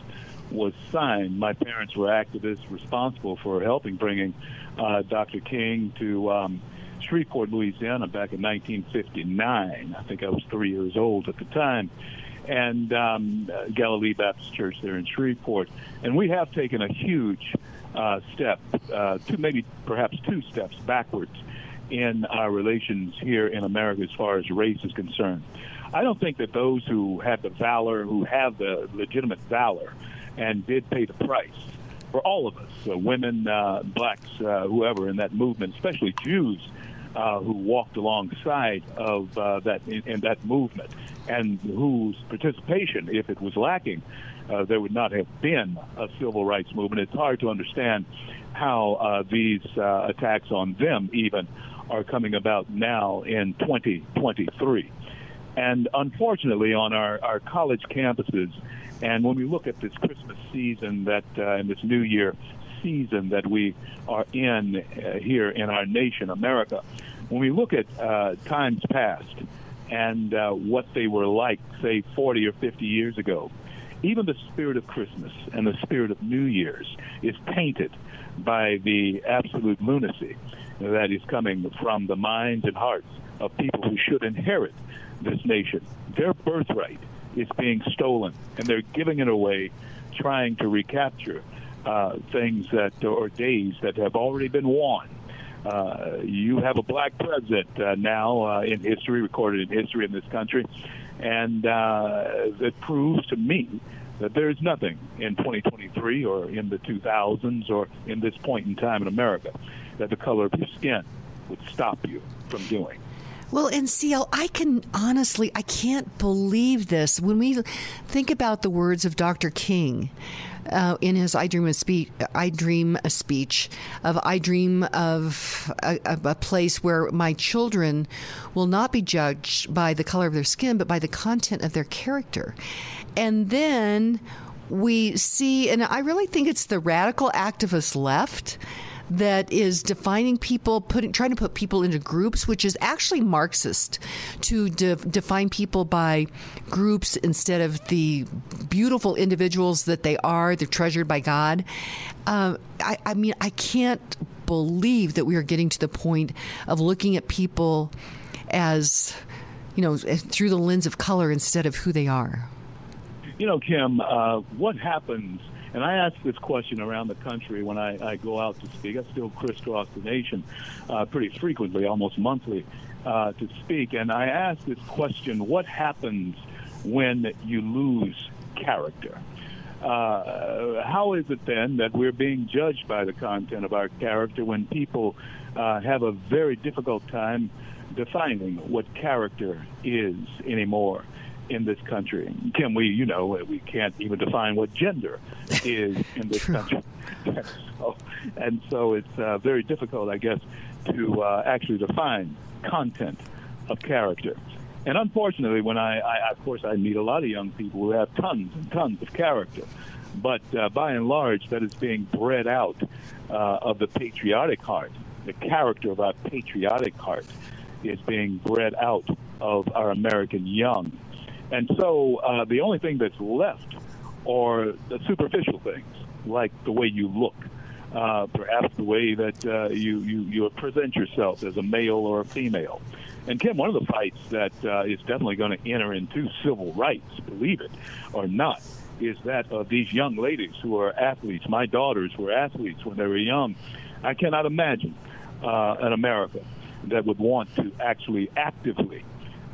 was signed. My parents were activists responsible for helping bringing uh, Dr. King to um, Shreveport, Louisiana back in 1959. I think I was three years old at the time. And um, Galilee Baptist Church there in Shreveport. And we have taken a huge uh, step, uh, two maybe perhaps two steps backwards in our relations here in America as far as race is concerned. I don't think that those who had the valor, who have the legitimate valor, and did pay the price for all of us, uh, women, uh, blacks, uh, whoever in that movement, especially Jews, uh, who walked alongside of uh, that in, in that movement, and whose participation, if it was lacking, uh, there would not have been a civil rights movement. It's hard to understand how uh, these uh, attacks on them even are coming about now in 2023. And unfortunately, on our, our college campuses, and when we look at this Christmas season that uh, and this New Year season that we are in uh, here in our nation, America, when we look at uh, times past and uh, what they were like, say, 40 or 50 years ago, even the spirit of Christmas and the spirit of New Year's is tainted by the absolute lunacy that is coming from the minds and hearts of people who should inherit this nation. Their birthright is being stolen, and they're giving it away, trying to recapture uh, things that or days that have already been won. Uh, you have a black president uh, now uh, in history, recorded in history in this country, and uh, it proves to me that there is nothing in 2023 or in the 2000s or in this point in time in America that the color of your skin would stop you from doing. Well, and CL, I can honestly, I can't believe this. When we think about the words of Dr. King, uh, in his "I Dream a Speech," "I Dream a Speech," of "I dream of a, a, place where my children will not be judged by the color of their skin, but by the content of their character," and then we see, and I really think it's the radical activist left that is defining people, putting, trying to put people into groups, which is actually Marxist, to de- define people by groups instead of the beautiful individuals that they are. They're treasured by God. Uh, I, I mean, I can't believe that we are getting to the point of looking at people as, you know, through the lens of color instead of who they are. You know, Kim, uh, what happens and I ask this question around the country when I, I go out to speak. I still crisscross the nation uh, pretty frequently, almost monthly, uh, to speak. And I ask this question what happens when you lose character? Uh, how is it then that we're being judged by the content of our character when people uh, have a very difficult time defining what character is anymore in this country? Can we, you know, we can't even define what gender is in this country. so, and so it's uh, very difficult, I guess, to uh, actually define content of character. And unfortunately, when I, I, of course, I meet a lot of young people who have tons and tons of character, but uh, by and large, that is being bred out uh, of the patriotic heart. The character of our patriotic heart is being bred out of our American young. And so uh, the only thing that's left are the superficial things, like the way you look, uh, perhaps the way that uh, you, you, you present yourself as a male or a female. And Kim, one of the fights that uh, is definitely going to enter into civil rights, believe it or not, is that of these young ladies who are athletes. My daughters were athletes when they were young. I cannot imagine uh, an America that would want to actually actively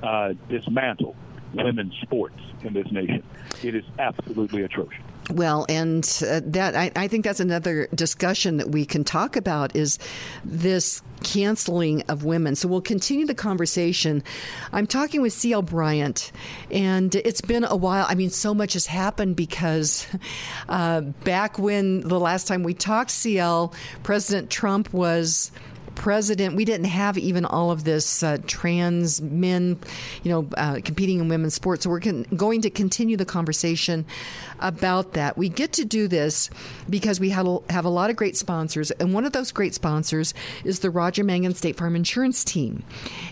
uh, dismantle women's sports in this nation. It is absolutely atrocious. Well, and uh, that I, I, think that's another discussion that we can talk about is this canceling of women. So we'll continue the conversation. I'm talking with C.L. Bryant, and it's been a while. I mean, so much has happened because uh, back when the last time we talked, CL, President Trump was president, we didn't have even all of this uh, trans men, you know, uh, competing in women's sports. So we're con- going to continue the conversation about that. We get to do this because we have a, have a lot of great sponsors, and one of those great sponsors is the Roger Mangan State Farm Insurance Team.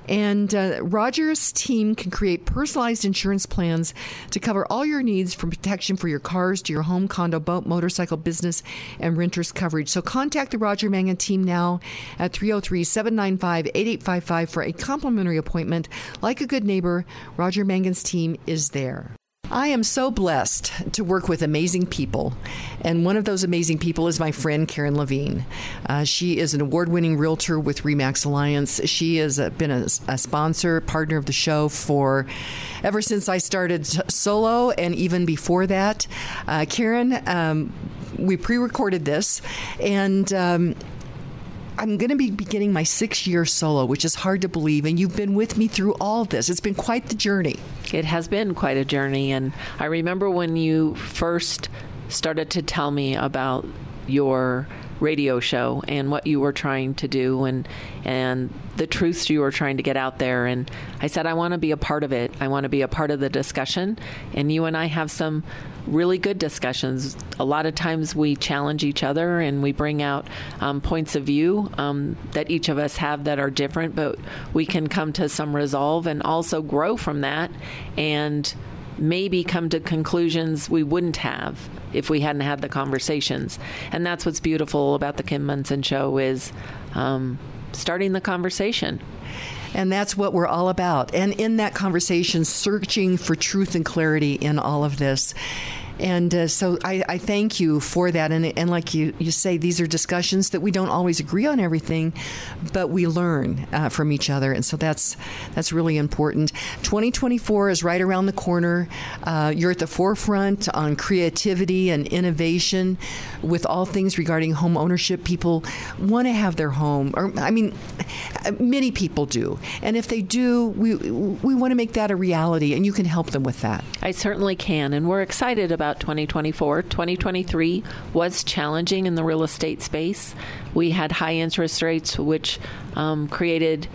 And uh, Roger's team can create personalized insurance plans to cover all your needs from protection for your cars to your home, condo, boat, motorcycle, business, and renters coverage. So contact the Roger Mangan team now at 303 795 8855 for a complimentary appointment. Like a good neighbor, Roger Mangan's team is there. I am so blessed to work with amazing people. And one of those amazing people is my friend Karen Levine. Uh, she is an award winning realtor with REMAX Alliance. She has uh, been a, a, sponsor, partner of the show for ever since I started solo and even before that. Uh, Karen, um, we pre recorded this and um, I'm going to be beginning my six year solo, which is hard to believe. And you've been with me through all this. It's been quite the journey. It has been quite a journey. And I remember when you first started to tell me about your radio show and what you were trying to do and and the truths you were trying to get out there and I said I want to be a part of it. I want to be a part of the discussion and you and I have some really good discussions. A lot of times we challenge each other and we bring out um, points of view um, that each of us have that are different, but we can come to some resolve and also grow from that and maybe come to conclusions we wouldn't have if we hadn't had the conversations. And that's what's beautiful about the Kim Monson show is um, starting the conversation. And that's what we're all about. And in that conversation, searching for truth and clarity in all of this. And uh, so I, I, thank you for that. And, and like you, you say, these are discussions that we don't always agree on everything, but we learn uh, from each other. And so that's that's really important. 2024 is right around the corner. Uh, you're at the forefront on creativity and innovation with all things regarding home ownership. People want to have their home, or I mean, many people do. And if they do, we we want to make that a reality, and you can help them with that. I certainly can, and we're excited about about 2024. 2023 was challenging in the real estate space. We had high interest rates, which um, created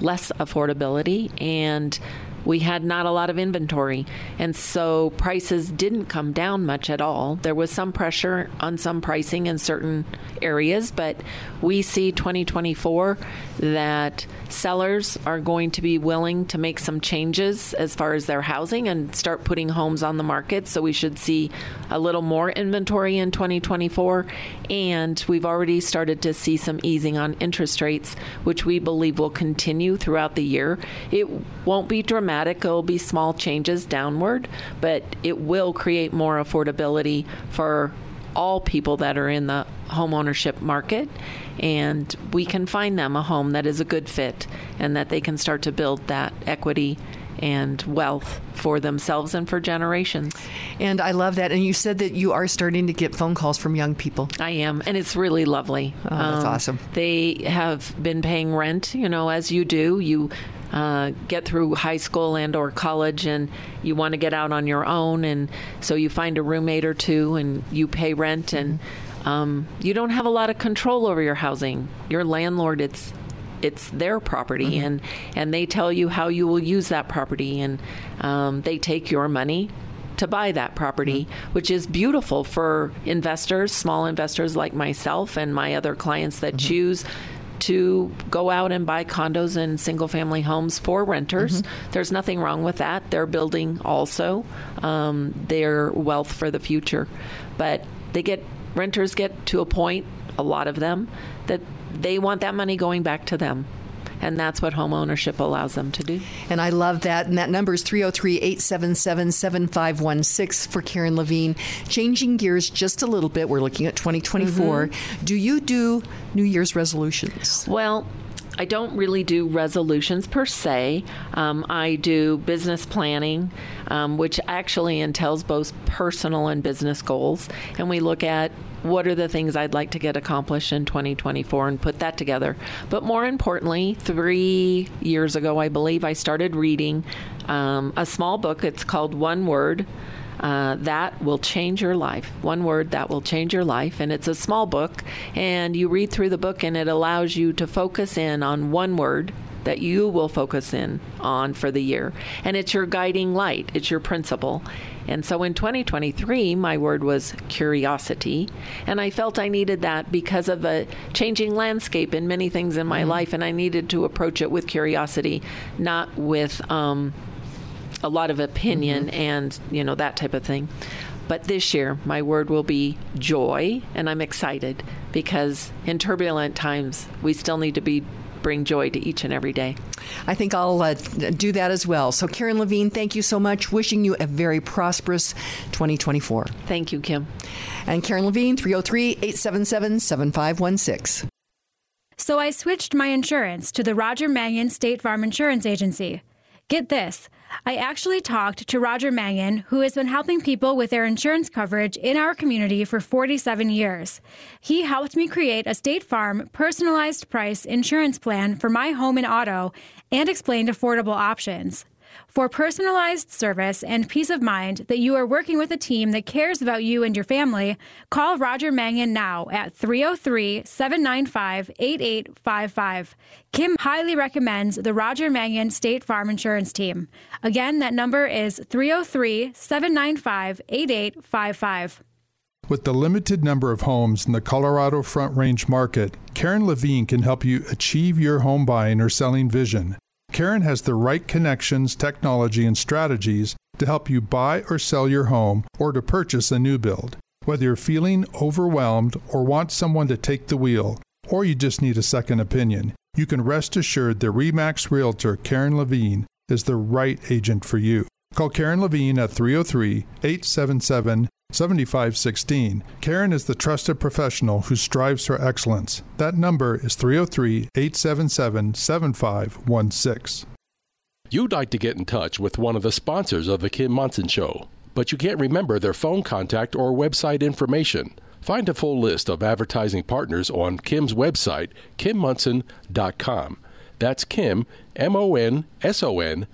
less affordability and we had not a lot of inventory. And so prices didn't come down much at all. There was some pressure on some pricing in certain areas, but we see 2024 that sellers are going to be willing to make some changes as far as their housing and start putting homes on the market. So we should see a little more inventory in 2024. And we've already started to see some easing on interest rates, which we believe will continue throughout the year. It won't be dramatic, it'll be small changes downward, but it will create more affordability for all people that are in the home ownership market and we can find them a home that is a good fit and that they can start to build that equity and wealth for themselves and for generations. And I love that. And you said that you are starting to get phone calls from young people. I am, and it's really lovely. Oh, that's um, awesome. They have been paying rent, you know, as you do. You uh, get through high school and or college and you want to get out on your own and so you find a roommate or two and you pay rent and um, you don't have a lot of control over your housing your landlord it's it's their property mm-hmm. and and they tell you how you will use that property and um, they take your money to buy that property, mm-hmm. which is beautiful for investors, small investors like myself and my other clients that mm-hmm. choose to go out and buy condos and single family homes for renters. Mm-hmm. There's nothing wrong with that. They're building also um, their wealth for the future. But they get, renters get to a point, a lot of them, that they want that money going back to them and that's what home ownership allows them to do. And I love that. And that number is 303 877 7516 for Karen Levine. Changing gears just a little bit, we're looking at 2024. Mm-hmm. Do you do New Year's resolutions? Well, I don't really do resolutions per se. Um, I do business planning, um, which actually entails both personal and business goals. And we look at what are the things I'd like to get accomplished in 2024 and put that together. But more importantly, three years ago, I believe, I started reading um, a small book. It's called One Word. Uh, that will change your life. One word that will change your life. And it's a small book, and you read through the book, and it allows you to focus in on one word that you will focus in on for the year. And it's your guiding light, it's your principle. And so in 2023, my word was curiosity. And I felt I needed that because of a changing landscape in many things in my mm-hmm. life. And I needed to approach it with curiosity, not with um, a lot of opinion mm-hmm. and, you know, that type of thing. But this year, my word will be joy, and I'm excited because in turbulent times, we still need to be bring joy to each and every day. I think I'll uh, do that as well. So, Karen Levine, thank you so much. Wishing you a very prosperous 2024. Thank you, Kim. And Karen Levine, 303 877 7516. So, I switched my insurance to the Roger Mangan State Farm Insurance Agency. Get this. I actually talked to Roger Mangan, who has been helping people with their insurance coverage in our community for 47 years. He helped me create a State Farm personalized price insurance plan for my home and auto and explained affordable options. For personalized service and peace of mind that you are working with a team that cares about you and your family, call Roger Mangan now at 303 795 8855. Kim highly recommends the Roger Mangan State Farm Insurance Team. Again, that number is 303 795 8855. With the limited number of homes in the Colorado Front Range market, Karen Levine can help you achieve your home buying or selling vision. Karen has the right connections, technology, and strategies to help you buy or sell your home or to purchase a new build. Whether you're feeling overwhelmed or want someone to take the wheel, or you just need a second opinion, you can rest assured that REMAX Realtor Karen Levine is the right agent for you. Call Karen Levine at 303 877 7516. Karen is the trusted professional who strives for excellence. That number is 303 877 7516. You'd like to get in touch with one of the sponsors of The Kim Monson Show, but you can't remember their phone contact or website information. Find a full list of advertising partners on Kim's website, kimmonson.com. That's Kim, M O N S O N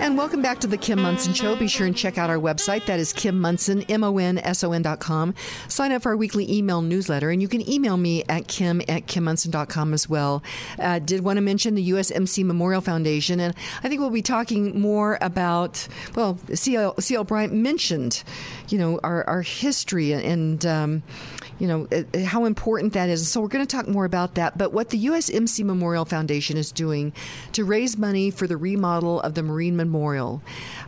And welcome back to the Kim Monson Show. Be sure and check out our website. That is Kim Monson, M-O-N-S-O-N dot com. Sign up for our weekly email newsletter, and you can email me at kim at kimmonson.com as well. Uh, did want to mention the USMC Memorial Foundation, and I think we'll be talking more about, well, C.L. Bryant mentioned, you know, our, our history and, um, you know, uh, how important that is. So we're going to talk more about that. But what the USMC Memorial Foundation is doing to raise money for the remodel of the Marine Memorial,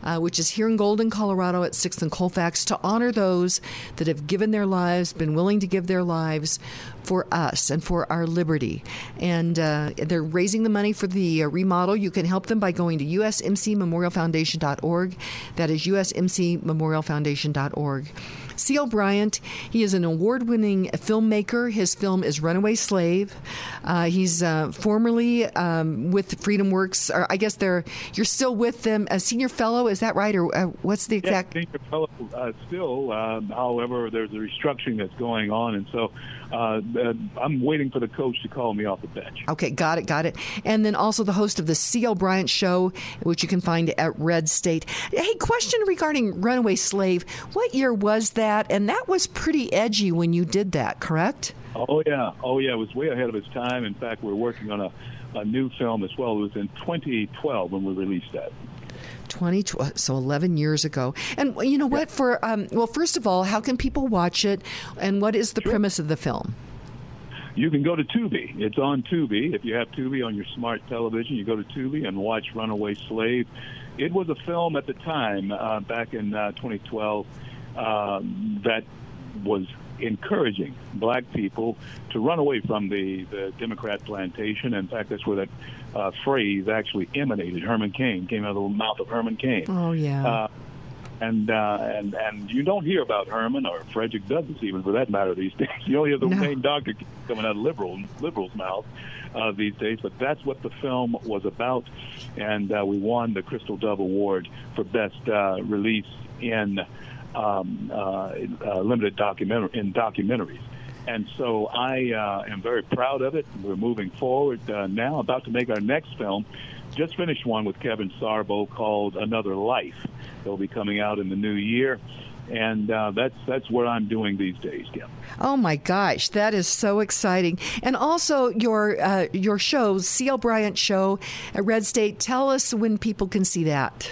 uh, which is here in Golden, Colorado at 6th and Colfax, to honor those that have given their lives, been willing to give their lives for us and for our liberty. And uh, they're raising the money for the uh, remodel. You can help them by going to usmcmemorialfoundation.org. That is usmcmemorialfoundation.org. C.L. Bryant, he is an award winning filmmaker. His film is Runaway Slave. Uh, he's uh, formerly um, with Freedom Works, or I guess they're, you're still with them, a senior fellow, is that right? Or uh, what's the exact? Yeah, senior fellow uh, still. Um, however, there's a restructuring that's going on. And so uh, uh, I'm waiting for the coach to call me off the bench. Okay, got it, got it. And then also the host of the C.L. Bryant Show, which you can find at Red State. Hey, question regarding Runaway Slave. What year was that? And that was pretty edgy when you did that, correct? Oh yeah, oh yeah. It was way ahead of its time. In fact, we're working on a, a new film as well. It was in 2012 when we released that. 2012, so 11 years ago. And you know what? For um, well, first of all, how can people watch it, and what is the sure. premise of the film? You can go to Tubi. It's on Tubi. If you have Tubi on your smart television, you go to Tubi and watch Runaway Slave. It was a film at the time, uh, back in uh, 2012, um, that was encouraging black people to run away from the, the Democrat plantation. In fact, that's where that uh, phrase actually emanated. Herman Cain came out of the mouth of Herman Cain. Oh yeah. Uh, and uh, and and you don't hear about Herman or Frederick Douglass even for that matter these days. You only hear the no. main doctor coming out of liberal liberals' mouth uh, these days. But that's what the film was about, and uh, we won the Crystal Dove Award for best uh, release in um, uh, uh, limited documentary in documentaries. And so I uh, am very proud of it. We're moving forward uh, now, about to make our next film. Just finished one with Kevin Sorbo called Another Life. It'll be coming out in the new year and uh, that's that's what I'm doing these days, Kim. Oh my gosh, that is so exciting! And also your uh, your show, C.L. Bryant Show at Red State. Tell us when people can see that.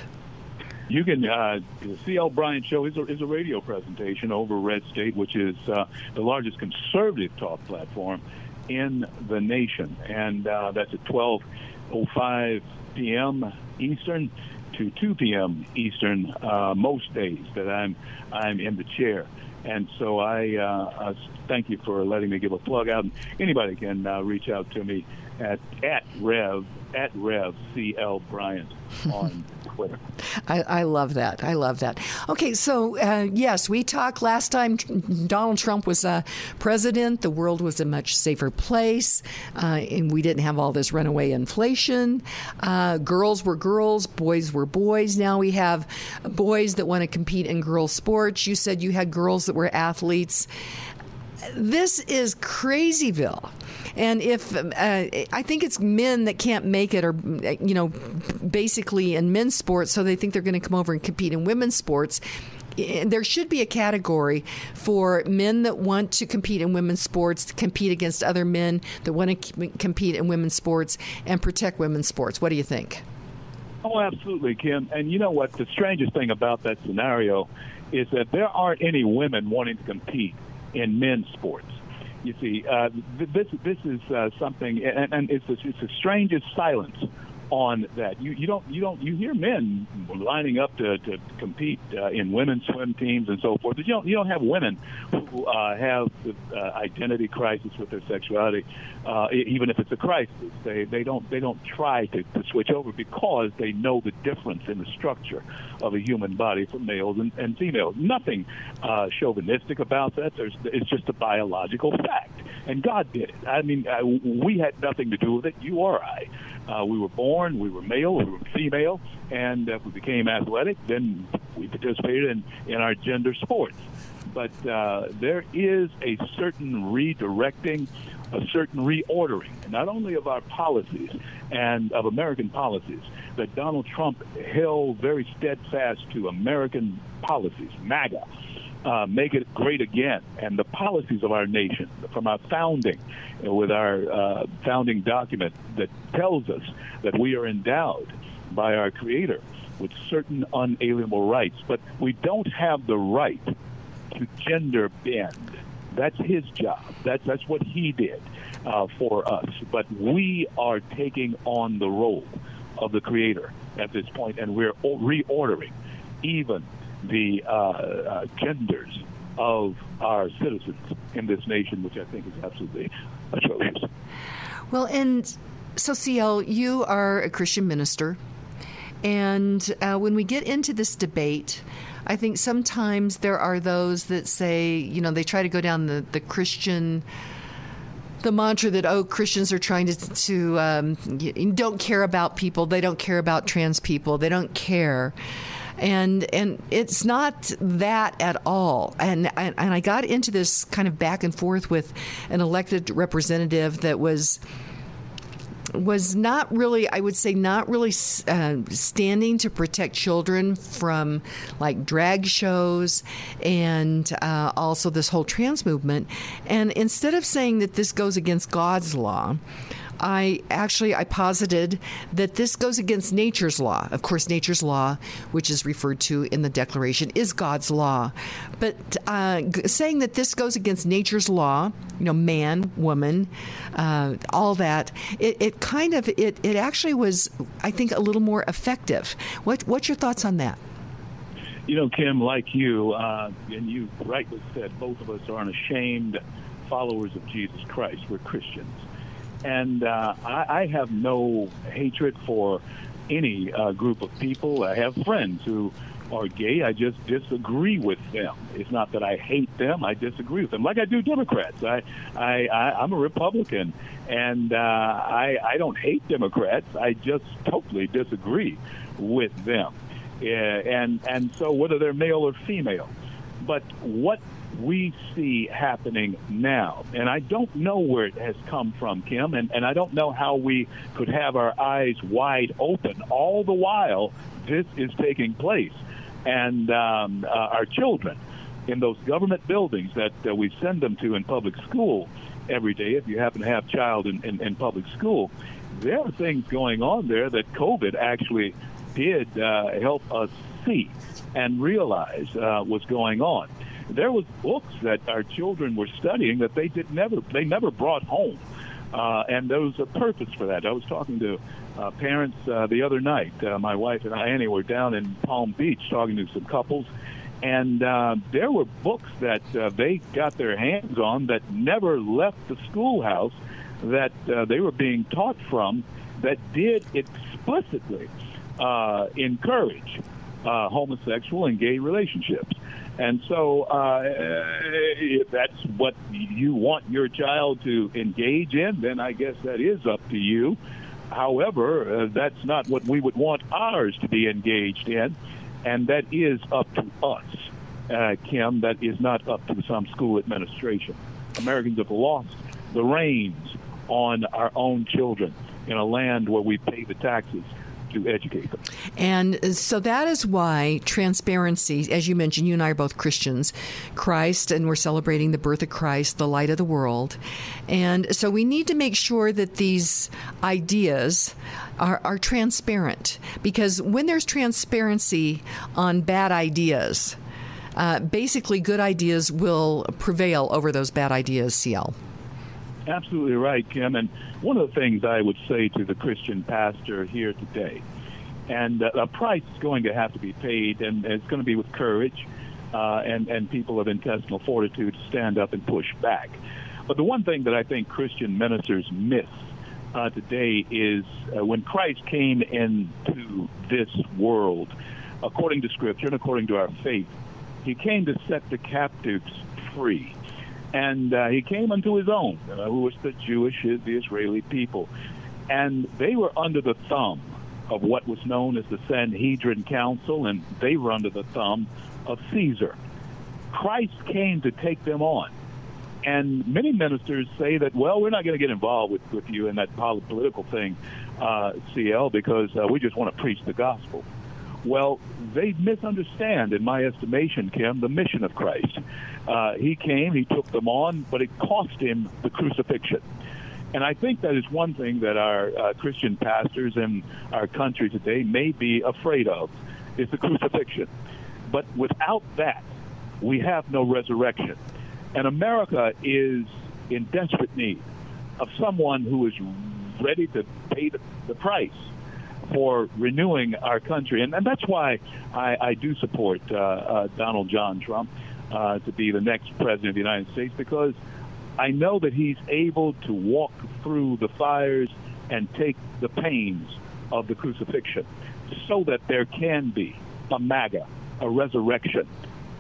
You can uh, the C.L. Bryant Show is a, is a radio presentation over Red State, which is uh, the largest conservative talk platform in the nation, and uh, that's at 12:05 p.m. Eastern to 2 p.m. Eastern uh, most days that I'm I'm in the chair. And so I, uh, thank you for letting me give a plug out. Anybody can uh, reach out to me at at Rev at Rev CL Bryant on I, I, love that. I love that. Okay, so uh, yes, we talked last time. Donald Trump was uh, president. The world was a much safer place, uh, and we didn't have all this runaway inflation. Uh, girls were girls, boys were boys. Now we have boys that want to compete in girls' sports. You said you had girls that were athletes. This is crazyville. And if uh, I think it's men that can't make it, or you know, basically in men's sports, so they think they're going to come over and compete in women's sports there should be a category for men that want to compete in women's sports, compete against other men that want to compete in women's sports and protect women's sports. What do you think? Oh, absolutely, Kim. And you know what? The strangest thing about that scenario is that there aren't any women wanting to compete in men's sports. You see, uh, this this is uh, something, and, and it's, it's the strangest silence on that. You you don't you don't you hear men lining up to, to compete uh, in women's swim teams and so forth. But you don't you don't have women who uh, have the uh, identity crisis with their sexuality, uh, even if it's a crisis. They they don't they don't try to, to switch over because they know the difference in the structure of a human body for males and, and females. Nothing uh, chauvinistic about that. There's it's just a biological fact, and God did it. I mean, uh, we had nothing to do with it. You or I. Uh, we were born, we were male, we were female, and if we became athletic, then we participated in, in our gender sports. But uh, there is a certain redirecting, a certain reordering, not only of our policies and of American policies, that Donald Trump held very steadfast to American policies, MAGA uh, make it great again. And the policies of our nation, from our founding, uh, with our uh, founding document that tells us that we are endowed by our Creator with certain unalienable rights, but we don't have the right to gender bend. That's his job. That's that's what he did uh, for us. But we are taking on the role of the Creator at this point, and we're reordering even the uh, uh, genders of our citizens in this nation, which I think is absolutely atrocious. Well, and so, CL, you are a Christian minister. And uh, when we get into this debate, I think sometimes there are those that say, you know, they try to go down the, the Christian the mantra that oh Christians are trying to to um, don't care about people, they don't care about trans people, they don't care. And and it's not that at all. And, and and I got into this kind of back and forth with an elected representative that was was not really, I would say, not really uh, standing to protect children from like drag shows and uh, also this whole trans movement. And instead of saying that this goes against God's law, I actually I posited that this goes against nature's law. Of course, nature's law, which is referred to in the Declaration, is God's law. But uh, saying that this goes against nature's law, you know, man, woman, uh, all that, it, it, kind of it it actually was, I think, a little more effective. What what's your thoughts on that? You know, Kim, like you, uh, and you rightly said, both of us are unashamed followers of Jesus Christ. We're Christians. And uh, I, I have no hatred for any uh, group of people. I have friends who are gay. I just disagree with them. It's not that I hate them. I disagree with them, like I do Democrats. I, I, I I'm a Republican, and uh, I, I don't hate Democrats. I just totally disagree with them. Uh, and and so whether they're male or female, but what we see happening now. And I don't know where it has come from, Kim, and, and I don't know how we could have our eyes wide open all the while this is taking place. And um, uh, our children in those government buildings that uh, we send them to in public school every day, if you happen to have child in, in, in public school, there are things going on there that COVID actually did uh, help us see and realize uh, was going on there was books that our children were studying that they did never they never brought home. Uh, and there was a purpose for that. I was talking to uh, parents uh, the other night. Uh, my wife and I, Annie, were down in Palm Beach talking to some couples, and uh, there were books that uh, they got their hands on that never left the schoolhouse that uh, they were being taught from that did explicitly uh, encourage uh, homosexual and gay relationships. And so, uh, if that's what you want your child to engage in, then I guess that is up to you. However, uh, that's not what we would want ours to be engaged in, and that is up to us, uh, Kim. That is not up to some school administration. Americans have lost the reins on our own children in a land where we pay the taxes to educate them. And so that is why transparency, as you mentioned, you and I are both Christians, Christ, and we're celebrating the birth of Christ, the light of the world. And so we need to make sure that these ideas are, are transparent because when there's transparency on bad ideas, uh, basically good ideas will prevail over those bad ideas, CL. Absolutely right, Kim. And one of the things I would say to the Christian pastor here today, and uh, a price is going to have to be paid, and it's going to be with courage uh, and, and people of intestinal fortitude to stand up and push back. But the one thing that I think Christian ministers miss uh, today is uh, when Christ came into this world, according to Scripture and according to our faith, he came to set the captives free. And uh, he came unto his own, uh, who was the Jewish, the Israeli people. And they were under the thumb of what was known as the Sanhedrin Council, and they were under the thumb of Caesar. Christ came to take them on. And many ministers say that, well, we're not going to get involved with, with you in that political thing, uh, CL, because uh, we just want to preach the gospel. Well, they misunderstand, in my estimation, Kim, the mission of Christ. Uh, he came, he took them on, but it cost him the crucifixion. And I think that is one thing that our uh, Christian pastors in our country today may be afraid of, is the crucifixion. But without that, we have no resurrection. And America is in desperate need of someone who is ready to pay the, the price for renewing our country. And, and that's why I, I do support uh, uh, Donald John Trump uh, to be the next president of the United States because I know that he's able to walk through the fires and take the pains of the crucifixion. so that there can be a MAGA, a resurrection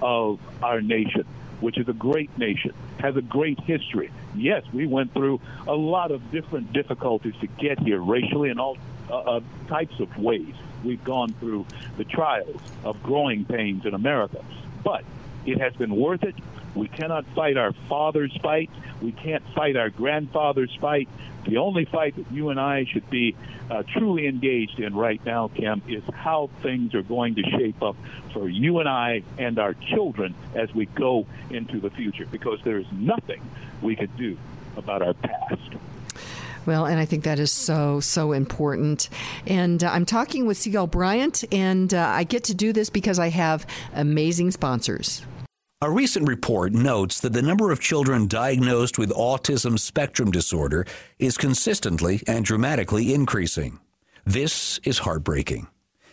of our nation, which is a great nation, has a great history. Yes, we went through a lot of different difficulties to get here, racially and all uh, uh, types of ways. We've gone through the trials of growing pains in America, but it has been worth it. We cannot fight our father's fight. We can't fight our grandfather's fight. The only fight that you and I should be uh, truly engaged in right now, Kim, is how things are going to shape up for you and I and our children as we go into the future, because there is nothing we could do about our past. Well, and I think that is so, so important. And uh, I'm talking with C.L. Bryant, and uh, I get to do this because I have amazing sponsors. A recent report notes that the number of children diagnosed with autism spectrum disorder is consistently and dramatically increasing. This is heartbreaking.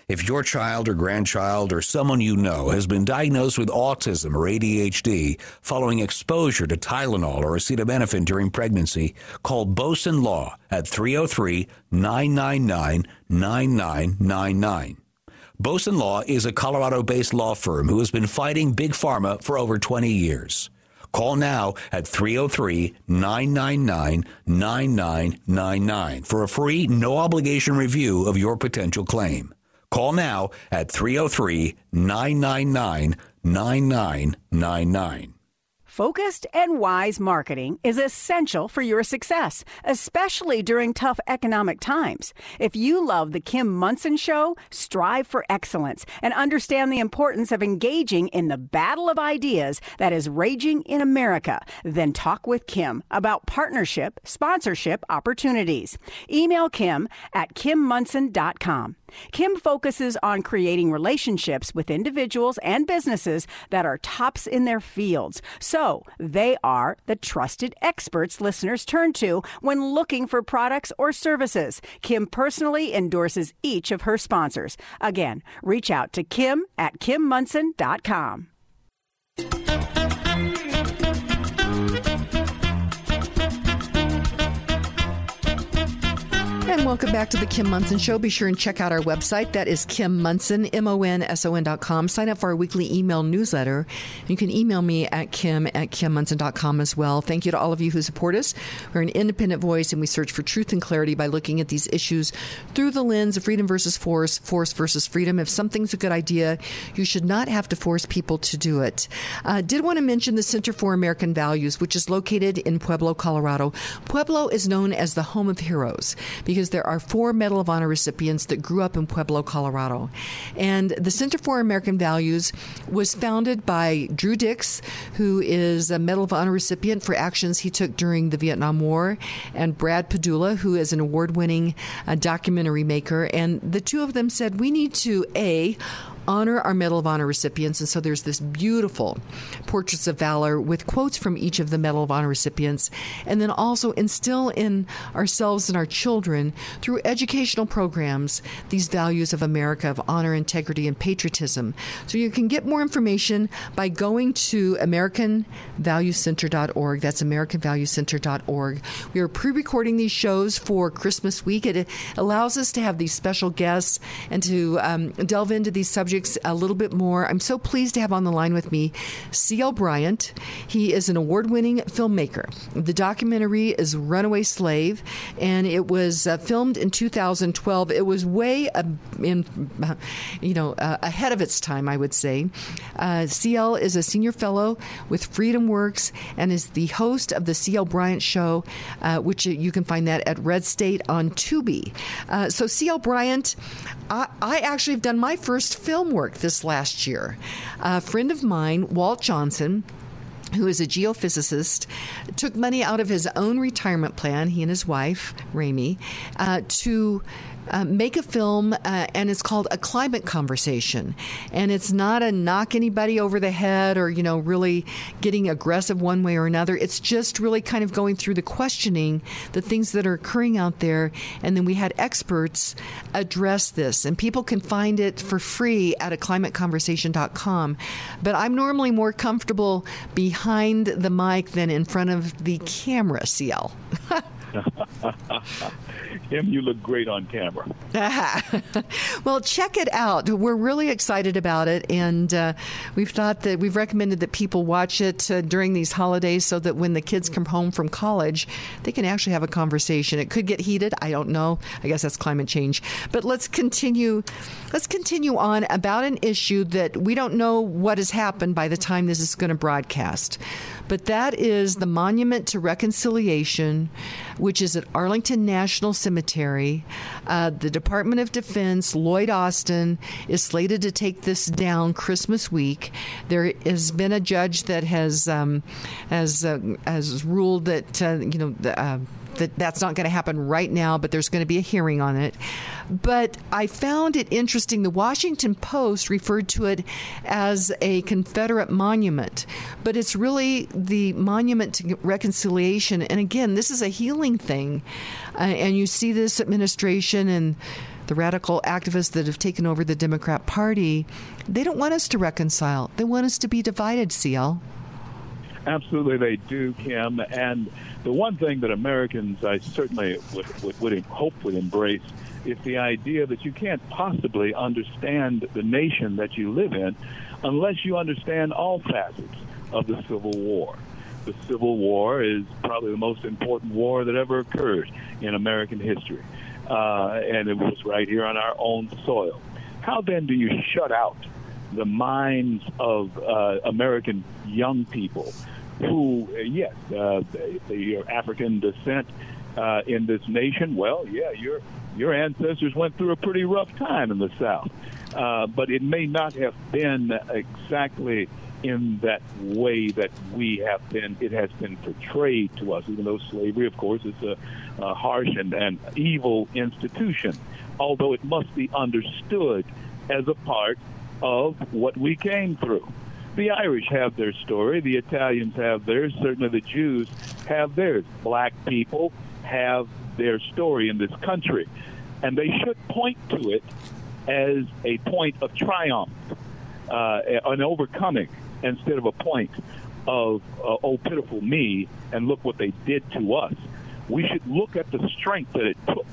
If your child or grandchild or someone you know has been diagnosed with autism or ADHD following exposure to Tylenol or acetaminophen during pregnancy, call Boson Law at 303 999 9999. Boson Law is a Colorado based law firm who has been fighting Big Pharma for over 20 years. Call now at 303 999 9999 for a free, no obligation review of your potential claim. Call now at 303 999 9999. Focused and wise marketing is essential for your success, especially during tough economic times. If you love The Kim Monson Show, strive for excellence and understand the importance of engaging in the battle of ideas that is raging in America, then talk with Kim about partnership, sponsorship opportunities. Email Kim at kimmonson.com. Kim focuses on creating relationships with individuals and businesses that are tops in their fields. So they are the trusted experts listeners turn to when looking for products or services. Kim personally endorses each of her sponsors. Again, reach out to Kim at kimmonson.com. And welcome back to the Kim Monson Show. Be sure and check out our website. That is Kim M-O-N-S-O-N dot com. Sign up for our weekly email newsletter. You can email me at kim at kimmonson.com as well. Thank you to all of you who support us. We're an independent voice and we search for truth and clarity by looking at these issues through the lens of freedom versus force, force versus freedom. If something's a good idea, you should not have to force people to do it. Uh, did want to mention the Center for American Values, which is located in Pueblo, Colorado. Pueblo is known as the home of heroes because because there are four Medal of Honor recipients that grew up in Pueblo, Colorado. And the Center for American Values was founded by Drew Dix, who is a Medal of Honor recipient for actions he took during the Vietnam War, and Brad Padula, who is an award winning uh, documentary maker. And the two of them said, we need to, A, honor our Medal of Honor recipients. And so there's this beautiful portraits of valor with quotes from each of the Medal of Honor recipients, and then also instill in ourselves and our children through educational programs these values of America of honor, integrity, and patriotism. So you can get more information by going to AmericanValueCenter.org. That's AmericanValueCenter.org. We are pre recording these shows for Christmas week. It allows us to have these special guests and to um, delve into these subjects a little bit more. I'm so pleased to have on the line with me C.L. Bryant. He is an award winning filmmaker. The documentary is Runaway Slave, and it was uh, filmed in 2012. It was way uh, in, you know, uh, ahead of its time, I would say. Uh, CL is a senior fellow with Freedom Works and is the host of the CL Bryant Show, uh, which you can find that at Red State on Tubi. So CL Bryant, I, I actually have done my first film work this last year. A friend of mine, Walt Johnson, who is a geophysicist, took money out of his own retirement plan, he and his wife, Rami, uh, to uh, make a film, uh, and it's called A Climate Conversation. And it's not a knock anybody over the head or, you know, really getting aggressive one way or another. It's just really kind of going through the questioning, the things that are occurring out there. And then we had experts address this. And people can find it for free at a climateconversation.com. But I'm normally more comfortable behind the mic than in front of the camera, CL. Kim, you look great on camera. well, check it out. We're really excited about it, and uh, we've thought that we've recommended that people watch it uh, during these holidays so that when the kids come home from college, they can actually have a conversation. It could get heated. I don't know. I guess that's climate change. But let's continue. Let's continue on about an issue that we don't know what has happened by the time this is going to broadcast. But that is the Monument to Reconciliation, which is at Arlington National Cemetery. Uh, the Department of Defense, Lloyd Austin, is slated to take this down Christmas week. There has been a judge that has um, has uh, has ruled that uh, you know. The, uh, that that's not going to happen right now, but there's going to be a hearing on it. But I found it interesting. The Washington Post referred to it as a Confederate monument, but it's really the monument to reconciliation. And again, this is a healing thing. Uh, and you see this administration and the radical activists that have taken over the Democrat Party, they don't want us to reconcile. They want us to be divided, CL. Absolutely, they do, Kim. And the one thing that Americans, I certainly would, would, would hope would embrace is the idea that you can't possibly understand the nation that you live in unless you understand all facets of the Civil War. The Civil War is probably the most important war that ever occurred in American history, uh, and it was right here on our own soil. How then do you shut out the minds of uh, American young people who, yes, uh, they, African descent uh, in this nation. Well, yeah, your your ancestors went through a pretty rough time in the South, uh, but it may not have been exactly in that way that we have been. It has been portrayed to us, even though slavery, of course, is a, a harsh and, and evil institution. Although it must be understood as a part of what we came through. The Irish have their story. The Italians have theirs. Certainly the Jews have theirs. Black people have their story in this country. And they should point to it as a point of triumph, uh, an overcoming, instead of a point of, uh, oh, pitiful me, and look what they did to us. We should look at the strength that it took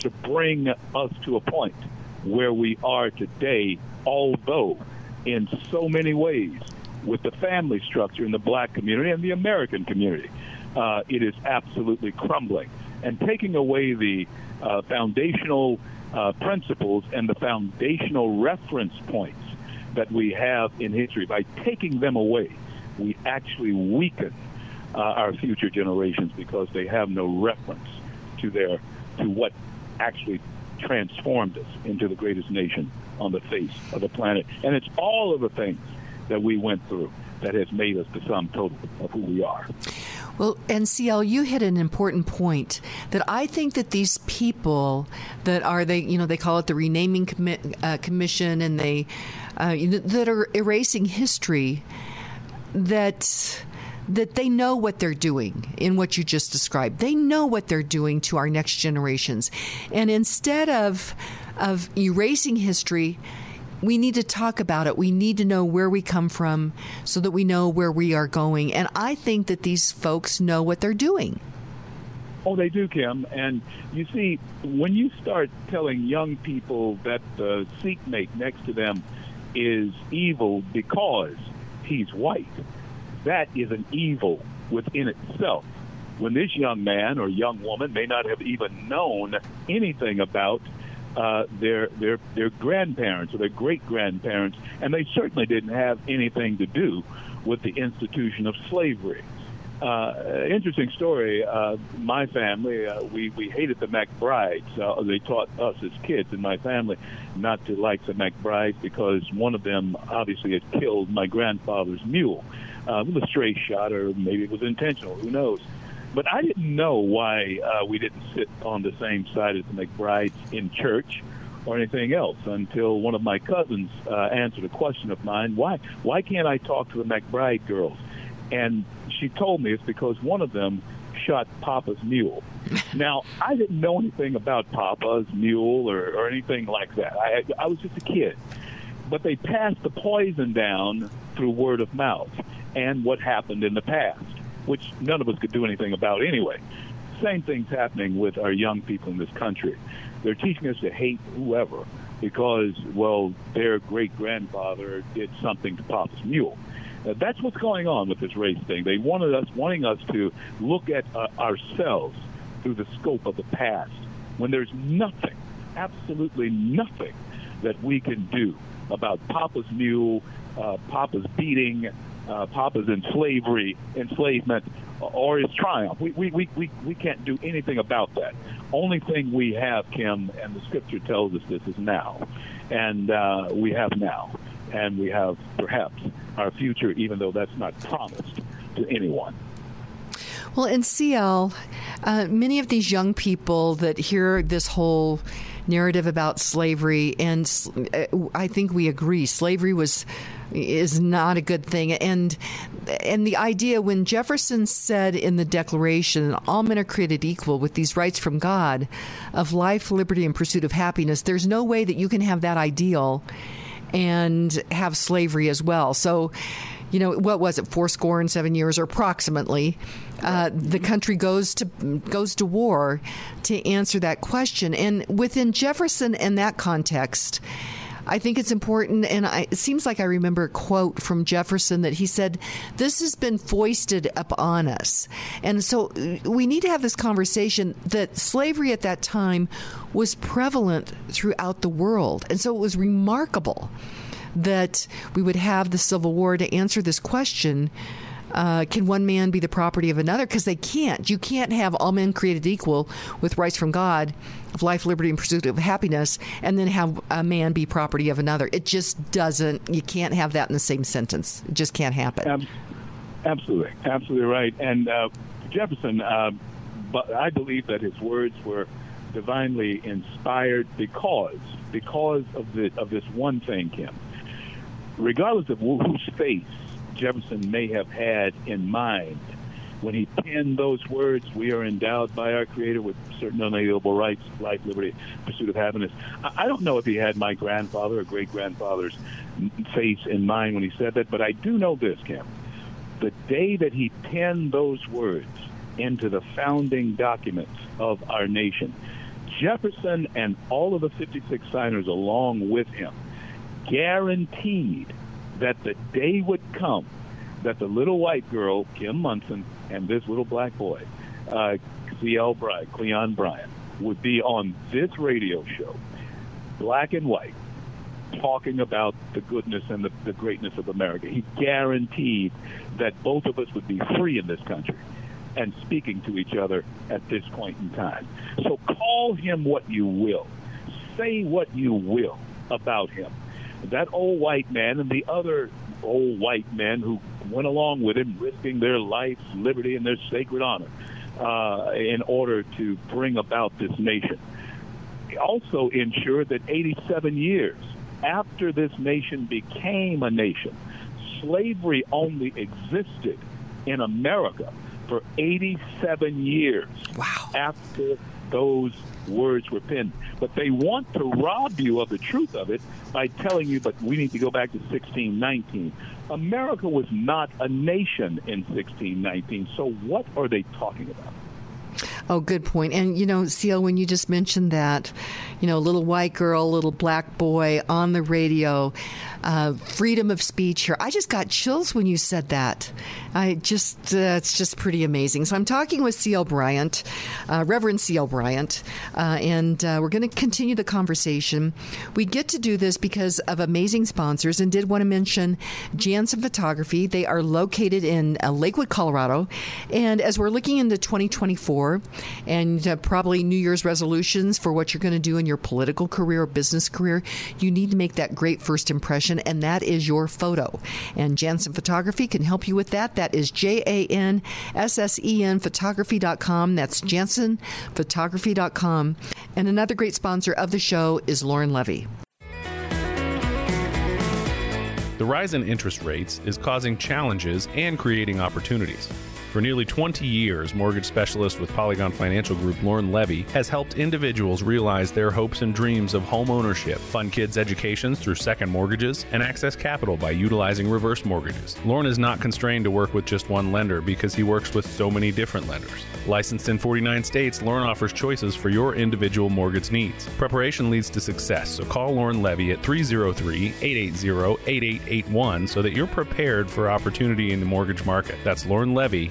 to bring us to a point where we are today, although in so many ways with the family structure in the black community and the American community. Uh, it is absolutely crumbling. And taking away the uh, foundational uh, principles and the foundational reference points that we have in history, by taking them away, we actually weaken uh, our future generations because they have no reference to their to what actually transformed us into the greatest nation on the face of the planet. And it's all of the things that we went through that has made us the sum total of who we are. Well, NCL, you hit an important point that I think that these people that are they, you know, they call it the renaming commi- uh, commission, and they uh, that are erasing history. That that they know what they're doing in what you just described. They know what they're doing to our next generations. And instead of of erasing history, we need to talk about it. We need to know where we come from so that we know where we are going. And I think that these folks know what they're doing. Oh, they do, Kim. And you see, when you start telling young people that the seatmate next to them is evil because he's white, that is an evil within itself. When this young man or young woman may not have even known anything about uh, their their their grandparents or their great grandparents, and they certainly didn't have anything to do with the institution of slavery. Uh, interesting story. Uh, my family, uh, we we hated the McBrides. Uh, they taught us as kids in my family not to like the McBrides because one of them obviously had killed my grandfather's mule uh, with a stray shot, or maybe it was intentional. Who knows? But I didn't know why uh, we didn't sit on the same side as the McBrides in church or anything else until one of my cousins uh, answered a question of mine. Why why can't I talk to the McBride girls? And she told me it's because one of them shot Papa's mule. now I didn't know anything about Papa's mule or, or anything like that. I I was just a kid. But they passed the poison down through word of mouth and what happened in the past, which none of us could do anything about anyway. same thing's happening with our young people in this country. They're teaching us to hate whoever because, well, their great grandfather did something to Papa's mule. Uh, that's what's going on with this race thing. They wanted us, wanting us to look at uh, ourselves through the scope of the past, when there's nothing, absolutely nothing, that we can do about Papa's mule, uh, Papa's beating, uh, Papa's in slavery, enslavement, or his triumph. We, we, we, we, we can't do anything about that. Only thing we have, Kim, and the scripture tells us this, is now. And uh, we have now. And we have perhaps our future, even though that's not promised to anyone. Well, in CL, uh, many of these young people that hear this whole narrative about slavery, and uh, I think we agree, slavery was is not a good thing. And and the idea when Jefferson said in the Declaration, all men are created equal with these rights from God of life, liberty, and pursuit of happiness. There's no way that you can have that ideal and have slavery as well. So you know, what was it, four score and seven years, or approximately, uh, the country goes to goes to war to answer that question. And within Jefferson and that context, I think it's important, and I, it seems like I remember a quote from Jefferson that he said, This has been foisted upon us. And so uh, we need to have this conversation that slavery at that time was prevalent throughout the world. And so it was remarkable that we would have the Civil War to answer this question. Uh, can one man be the property of another? Because they can't. You can't have all men created equal with rights from God of life, liberty, and pursuit of happiness, and then have a man be property of another. It just doesn't. You can't have that in the same sentence. It just can't happen. Absolutely, absolutely right. And uh, Jefferson, uh, but I believe that his words were divinely inspired because because of the of this one thing, Kim regardless of whose face Jefferson may have had in mind when he penned those words, we are endowed by our Creator with certain unalienable rights, life, liberty, pursuit of happiness. I don't know if he had my grandfather or great grandfather's face in mind when he said that, but I do know this, Cam. The day that he penned those words into the founding documents of our nation, Jefferson and all of the 56 signers along with him guaranteed that the day would come that the little white girl, Kim Monson, and this little black boy, uh, CL Bryant, Cleon Bryant, would be on this radio show, black and white, talking about the goodness and the, the greatness of America. He guaranteed that both of us would be free in this country and speaking to each other at this point in time. So call him what you will. Say what you will about him that old white man and the other old white men who went along with him, risking their life, liberty, and their sacred honor uh, in order to bring about this nation. Also ensured that 87 years after this nation became a nation, slavery only existed in America for 87 years wow. after those words were penned. But they want to rob you of the truth of it by telling you, but we need to go back to 1619. America was not a nation in 1619. So what are they talking about? Oh, good point. And, you know, CL, when you just mentioned that, you know, little white girl, little black boy on the radio, uh, freedom of speech here. I just got chills when you said that. I just, uh, it's just pretty amazing. So I'm talking with C.L. Bryant, uh, Reverend C.L. Bryant, uh, and uh, we're going to continue the conversation. We get to do this because of amazing sponsors and did want to mention Janssen Photography. They are located in uh, Lakewood, Colorado. And as we're looking into 2024 and uh, probably New Year's resolutions for what you're going to do in your political career or business career, you need to make that great first impression, and that is your photo. And Janssen Photography can help you with that. That is J A N S S E N photography.com. That's Janssen janssenphotography.com. And another great sponsor of the show is Lauren Levy. The rise in interest rates is causing challenges and creating opportunities. For nearly 20 years, mortgage specialist with Polygon Financial Group Lauren Levy has helped individuals realize their hopes and dreams of home ownership, fund kids' educations through second mortgages, and access capital by utilizing reverse mortgages. Lauren is not constrained to work with just one lender because he works with so many different lenders. Licensed in 49 states, Lauren offers choices for your individual mortgage needs. Preparation leads to success, so call Lauren Levy at 303 880 8881 so that you're prepared for opportunity in the mortgage market. That's Lauren Levy,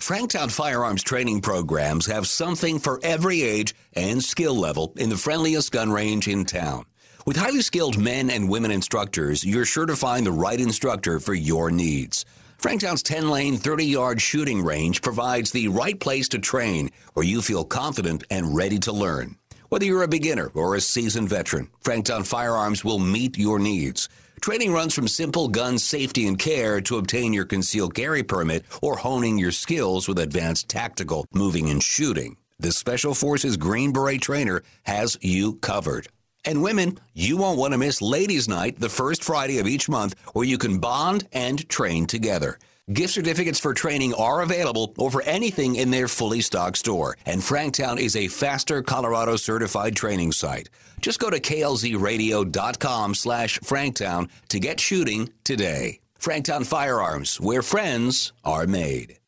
Franktown Firearms training programs have something for every age and skill level in the friendliest gun range in town. With highly skilled men and women instructors, you're sure to find the right instructor for your needs. Franktown's 10 lane, 30 yard shooting range provides the right place to train where you feel confident and ready to learn. Whether you're a beginner or a seasoned veteran, Franktown Firearms will meet your needs. Training runs from simple gun safety and care to obtain your concealed carry permit or honing your skills with advanced tactical moving and shooting. The Special Forces Green Beret trainer has you covered. And women, you won't want to miss Ladies' Night the first Friday of each month where you can bond and train together. Gift certificates for training are available over anything in their fully stocked store. And Franktown is a Faster Colorado certified training site. Just go to klzradio.com slash Franktown to get shooting today. Franktown Firearms, where friends are made.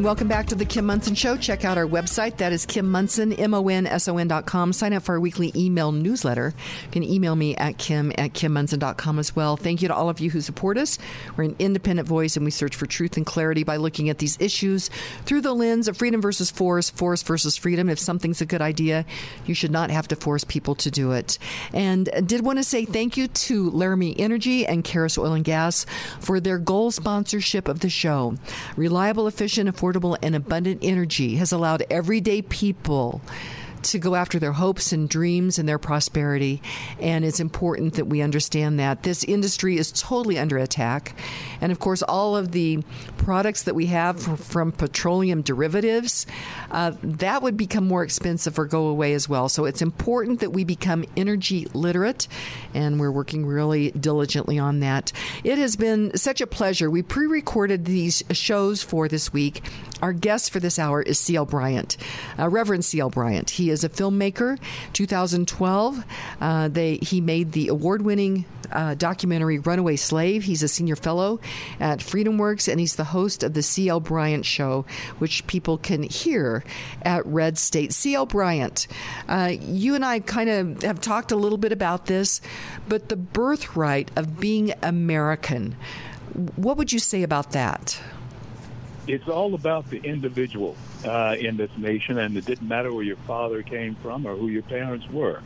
And welcome back to the Kim Monson Show. Check out our website. That is Kim M-O-N-S-O-N dot com. Sign up for our weekly email newsletter. You can email me at kim at kimmonson.com as well. Thank you to all of you who support us. We're an independent voice and we search for truth and clarity by looking at these issues through the lens of freedom versus force, force versus freedom. If something's a good idea, you should not have to force people to do it. And I did want to say thank you to Laramie Energy and Caerus Oil and Gas for their goal sponsorship of the show. Reliable, efficient, affordable, and abundant energy has allowed everyday people to go after their hopes and dreams and their prosperity. And it's important that we understand that. This industry is totally under attack. And of course, all of the products that we have from petroleum derivatives, uh, that would become more expensive or go away as well. So it's important that we become energy literate. And we're working really diligently on that. It has been such a pleasure. We pre recorded these shows for this week. Our guest for this hour is C.L. Bryant, uh, Reverend C.L. Bryant. He is a filmmaker. 2012, uh, they he made the award-winning uh, documentary Runaway Slave. He's a senior fellow at FreedomWorks, and he's the host of the C.L. Bryant Show, which people can hear at Red State. C.L. Bryant, uh, you and I kind of have talked a little bit about this, but the birthright of being American. What would you say about that? It's all about the individual uh, in this nation, and it didn't matter where your father came from or who your parents were.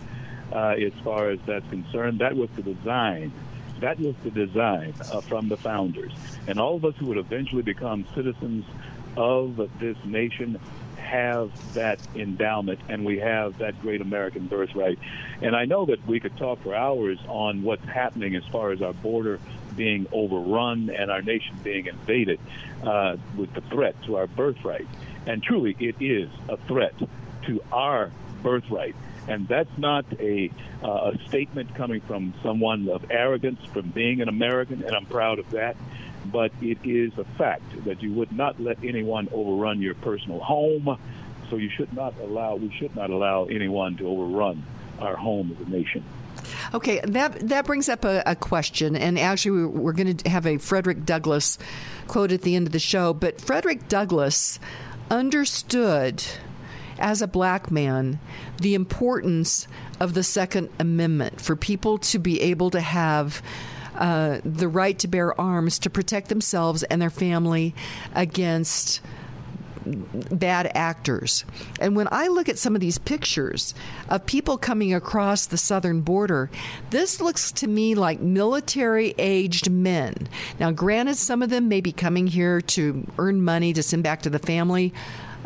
Uh, as far as that's concerned, that was the design. That was the design uh, from the founders. And all of us who would eventually become citizens of this nation have that endowment and we have that great American birthright. And I know that we could talk for hours on what's happening as far as our border being overrun and our nation being invaded uh, with the threat to our birthright. And truly, it is a threat to our birthright. And that's not a, uh, a statement coming from someone of arrogance, from being an American, and I'm proud of that. But it is a fact that you would not let anyone overrun your personal home. So you should not allow, we should not allow anyone to overrun our home as a nation. Okay, that that brings up a, a question, and actually, we're going to have a Frederick Douglass quote at the end of the show. But Frederick Douglass understood as a black man the importance of the Second Amendment for people to be able to have. Uh, the right to bear arms to protect themselves and their family against bad actors. And when I look at some of these pictures of people coming across the southern border, this looks to me like military aged men. Now, granted, some of them may be coming here to earn money to send back to the family.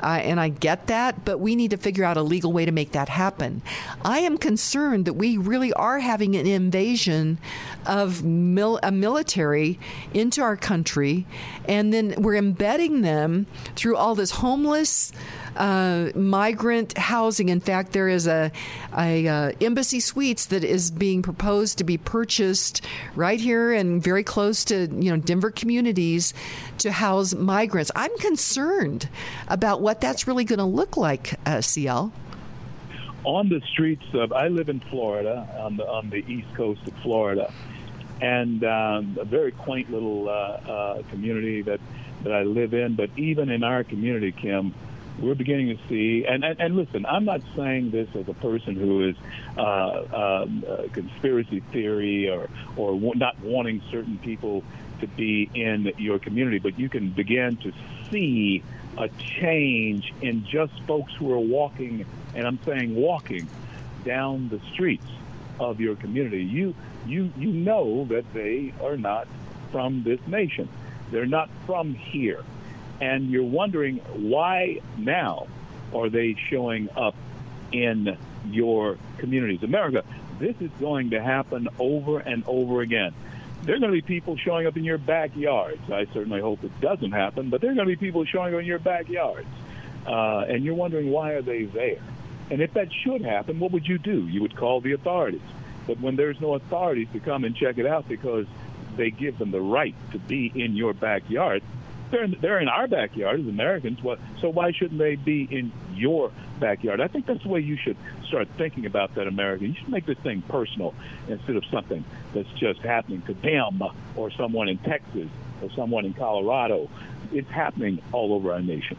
And I get that, but we need to figure out a legal way to make that happen. I am concerned that we really are having an invasion of mil- a military into our country, and then we're embedding them through all this homeless uh, migrant housing. In fact, there is a, a uh, embassy suites that is being proposed to be purchased right here and very close to you know Denver communities to house migrants. I'm concerned about what that's really going to look like, uh, CL on the streets of I live in Florida on the on the east coast of Florida, and um, a very quaint little uh, uh, community that that I live in. But even in our community, Kim, we're beginning to see, and, and, and listen, I'm not saying this as a person who is uh, um, uh, conspiracy theory or, or not wanting certain people to be in your community, but you can begin to see a change in just folks who are walking, and I'm saying walking, down the streets of your community. You, you, you know that they are not from this nation. They're not from here and you're wondering why now are they showing up in your communities. America, this is going to happen over and over again. There are going to be people showing up in your backyards. I certainly hope it doesn't happen, but there are going to be people showing up in your backyards. Uh, and you're wondering why are they there? And if that should happen, what would you do? You would call the authorities. But when there's no authorities to come and check it out because they give them the right to be in your backyard, they're in, they're in our backyard as Americans. What, so why shouldn't they be in your backyard? I think that's the way you should start thinking about that, America. You should make this thing personal instead of something that's just happening to them or someone in Texas or someone in Colorado. It's happening all over our nation.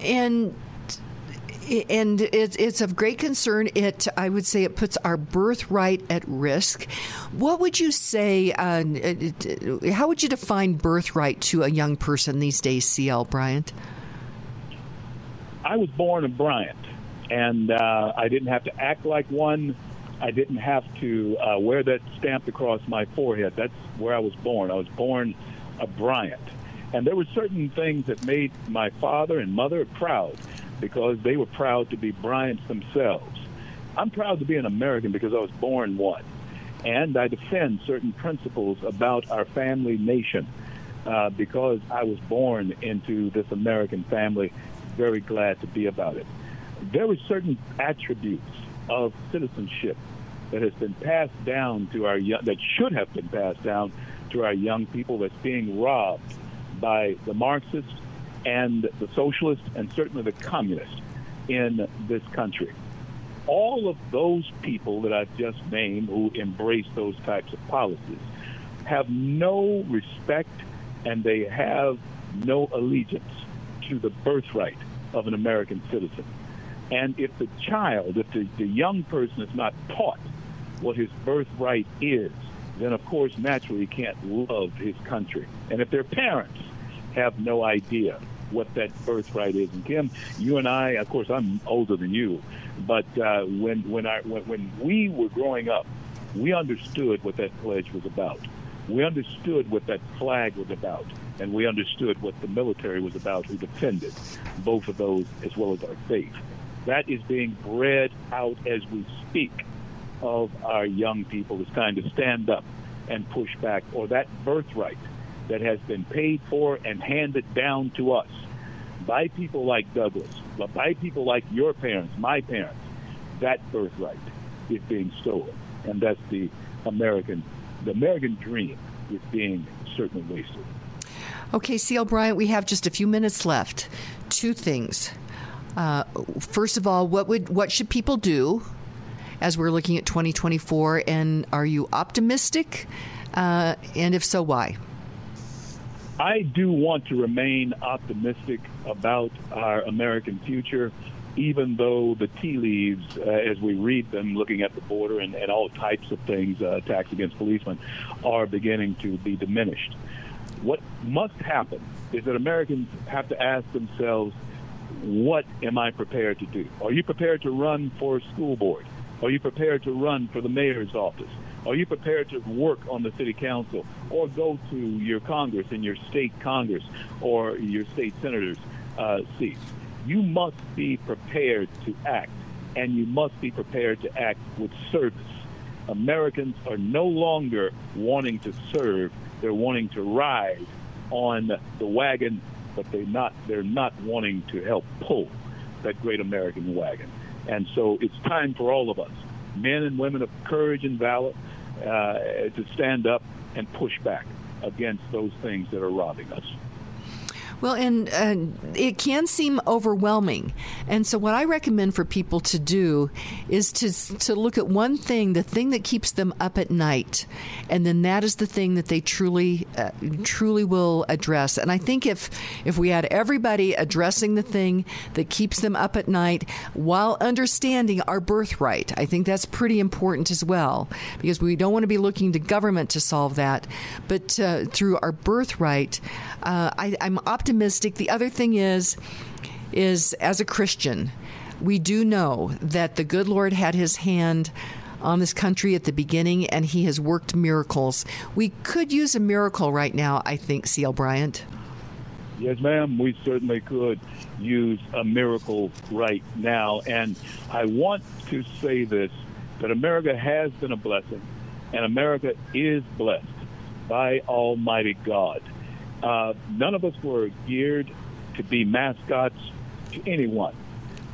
And and it's it's of great concern. It I would say it puts our birthright at risk. What would you say? Uh, how would you define birthright to a young person these days, CL Bryant? I was born a Bryant, and uh, I didn't have to act like one. I didn't have to uh, wear that stamped across my forehead. That's where I was born. I was born a Bryant. And there were certain things that made my father and mother proud because they were proud to be Bryants themselves. I'm proud to be an American because I was born one. And I defend certain principles about our family nation uh, because I was born into this American family. Very glad to be about it. There were certain attributes of citizenship that has been passed down to our young, that should have been passed down to our young people that's being robbed by the Marxists and the socialists and certainly the communists in this country. All of those people that I've just named who embrace those types of policies have no respect and they have no allegiance to the birthright of an American citizen. And if the child, if the, the young person is not taught what his birthright is, then of course naturally he can't love his country. And if their parents have no idea what that birthright is. And Kim, you and I, of course, I'm older than you, but uh, when when I when, when we were growing up, we understood what that pledge was about. We understood what that flag was about, and we understood what the military was about, who defended both of those as well as our faith. That is being bred out as we speak of our young people. It's time to stand up and push back, or that birthright that has been paid for and handed down to us by people like Douglass, but by people like your parents, my parents, that birthright is being stolen. And that's the American, the American dream is being certainly wasted. Okay, C.L. Bryant, we have just a few minutes left. Two things. Uh, first of all, what would what should people do as we're looking at 2024? And are you optimistic? Uh, and if so, why? I do want to remain optimistic about our American future, even though the tea leaves, uh, as we read them, looking at the border and, and all types of things, uh, attacks against policemen, are beginning to be diminished. What must happen is that Americans have to ask themselves, what am I prepared to do? Are you prepared to run for a school board? Are you prepared to run for the mayor's office? Are you prepared to work on the city council or go to your Congress and your state Congress or your state senator's uh, seats? You must be prepared to act, and you must be prepared to act with service. Americans are no longer wanting to serve; they're wanting to ride on the wagon, but they're not. They're not wanting to help pull that great American wagon. And so it's time for all of us, men and women of courage and valor, uh, to stand up and push back against those things that are robbing us. Well, and uh, it can seem overwhelming. And so, what I recommend for people to do is to, to look at one thing, the thing that keeps them up at night, and then that is the thing that they truly, uh, truly will address. And I think if, if we had everybody addressing the thing that keeps them up at night while understanding our birthright, I think that's pretty important as well, because we don't want to be looking to government to solve that. But uh, through our birthright, uh, I, I'm optimistic optimistic. The other thing is, is as a Christian, we do know that the good Lord had His hand on this country at the beginning, and He has worked miracles. We could use a miracle right now, I think, C.L. Bryant. Yes, ma'am. We certainly could use a miracle right now. And I want to say this that America has been a blessing, and America is blessed by Almighty God. Uh, none of us were geared to be mascots to anyone.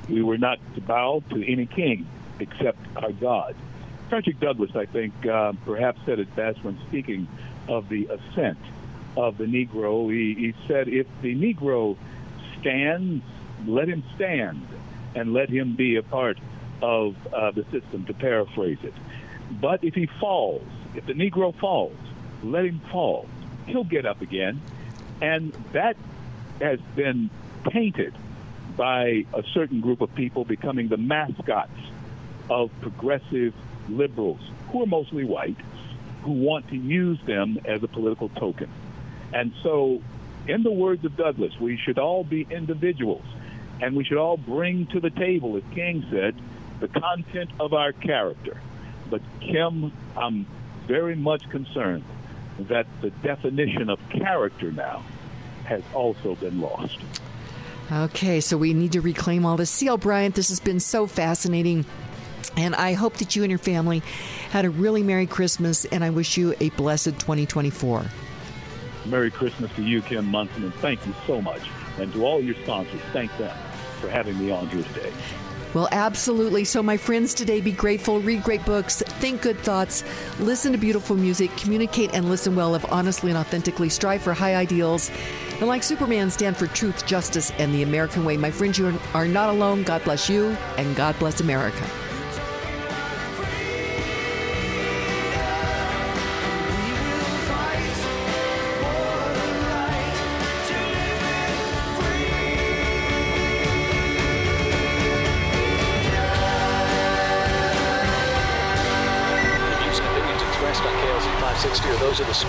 We were not to bow to any king except our God. Frederick Douglass, I think, uh, perhaps said it best when speaking of the ascent of the Negro. He, he said, if the Negro stands, let him stand and let him be a part of uh, the system, to paraphrase it. But if he falls, if the Negro falls, let him fall. He'll get up again. And that has been painted by a certain group of people becoming the mascots of progressive liberals, who are mostly white, who want to use them as a political token. And so, in the words of Douglass, we should all be individuals, and we should all bring to the table, as King said, the content of our character. But, Kim, I'm very much concerned that the definition of character now has also been lost. Okay, so we need to reclaim all this. C.L. Bryant, this has been so fascinating. And I hope that you and your family had a really Merry Christmas, and I wish you a blessed 2024. Merry Christmas to you, Kim Monson, and thank you so much. And to all your sponsors, thank them for having me on here today. Well, absolutely. So, my friends, today be grateful, read great books, think good thoughts, listen to beautiful music, communicate and listen well, live honestly and authentically, strive for high ideals, and like Superman, stand for truth, justice, and the American way. My friends, you are not alone. God bless you, and God bless America.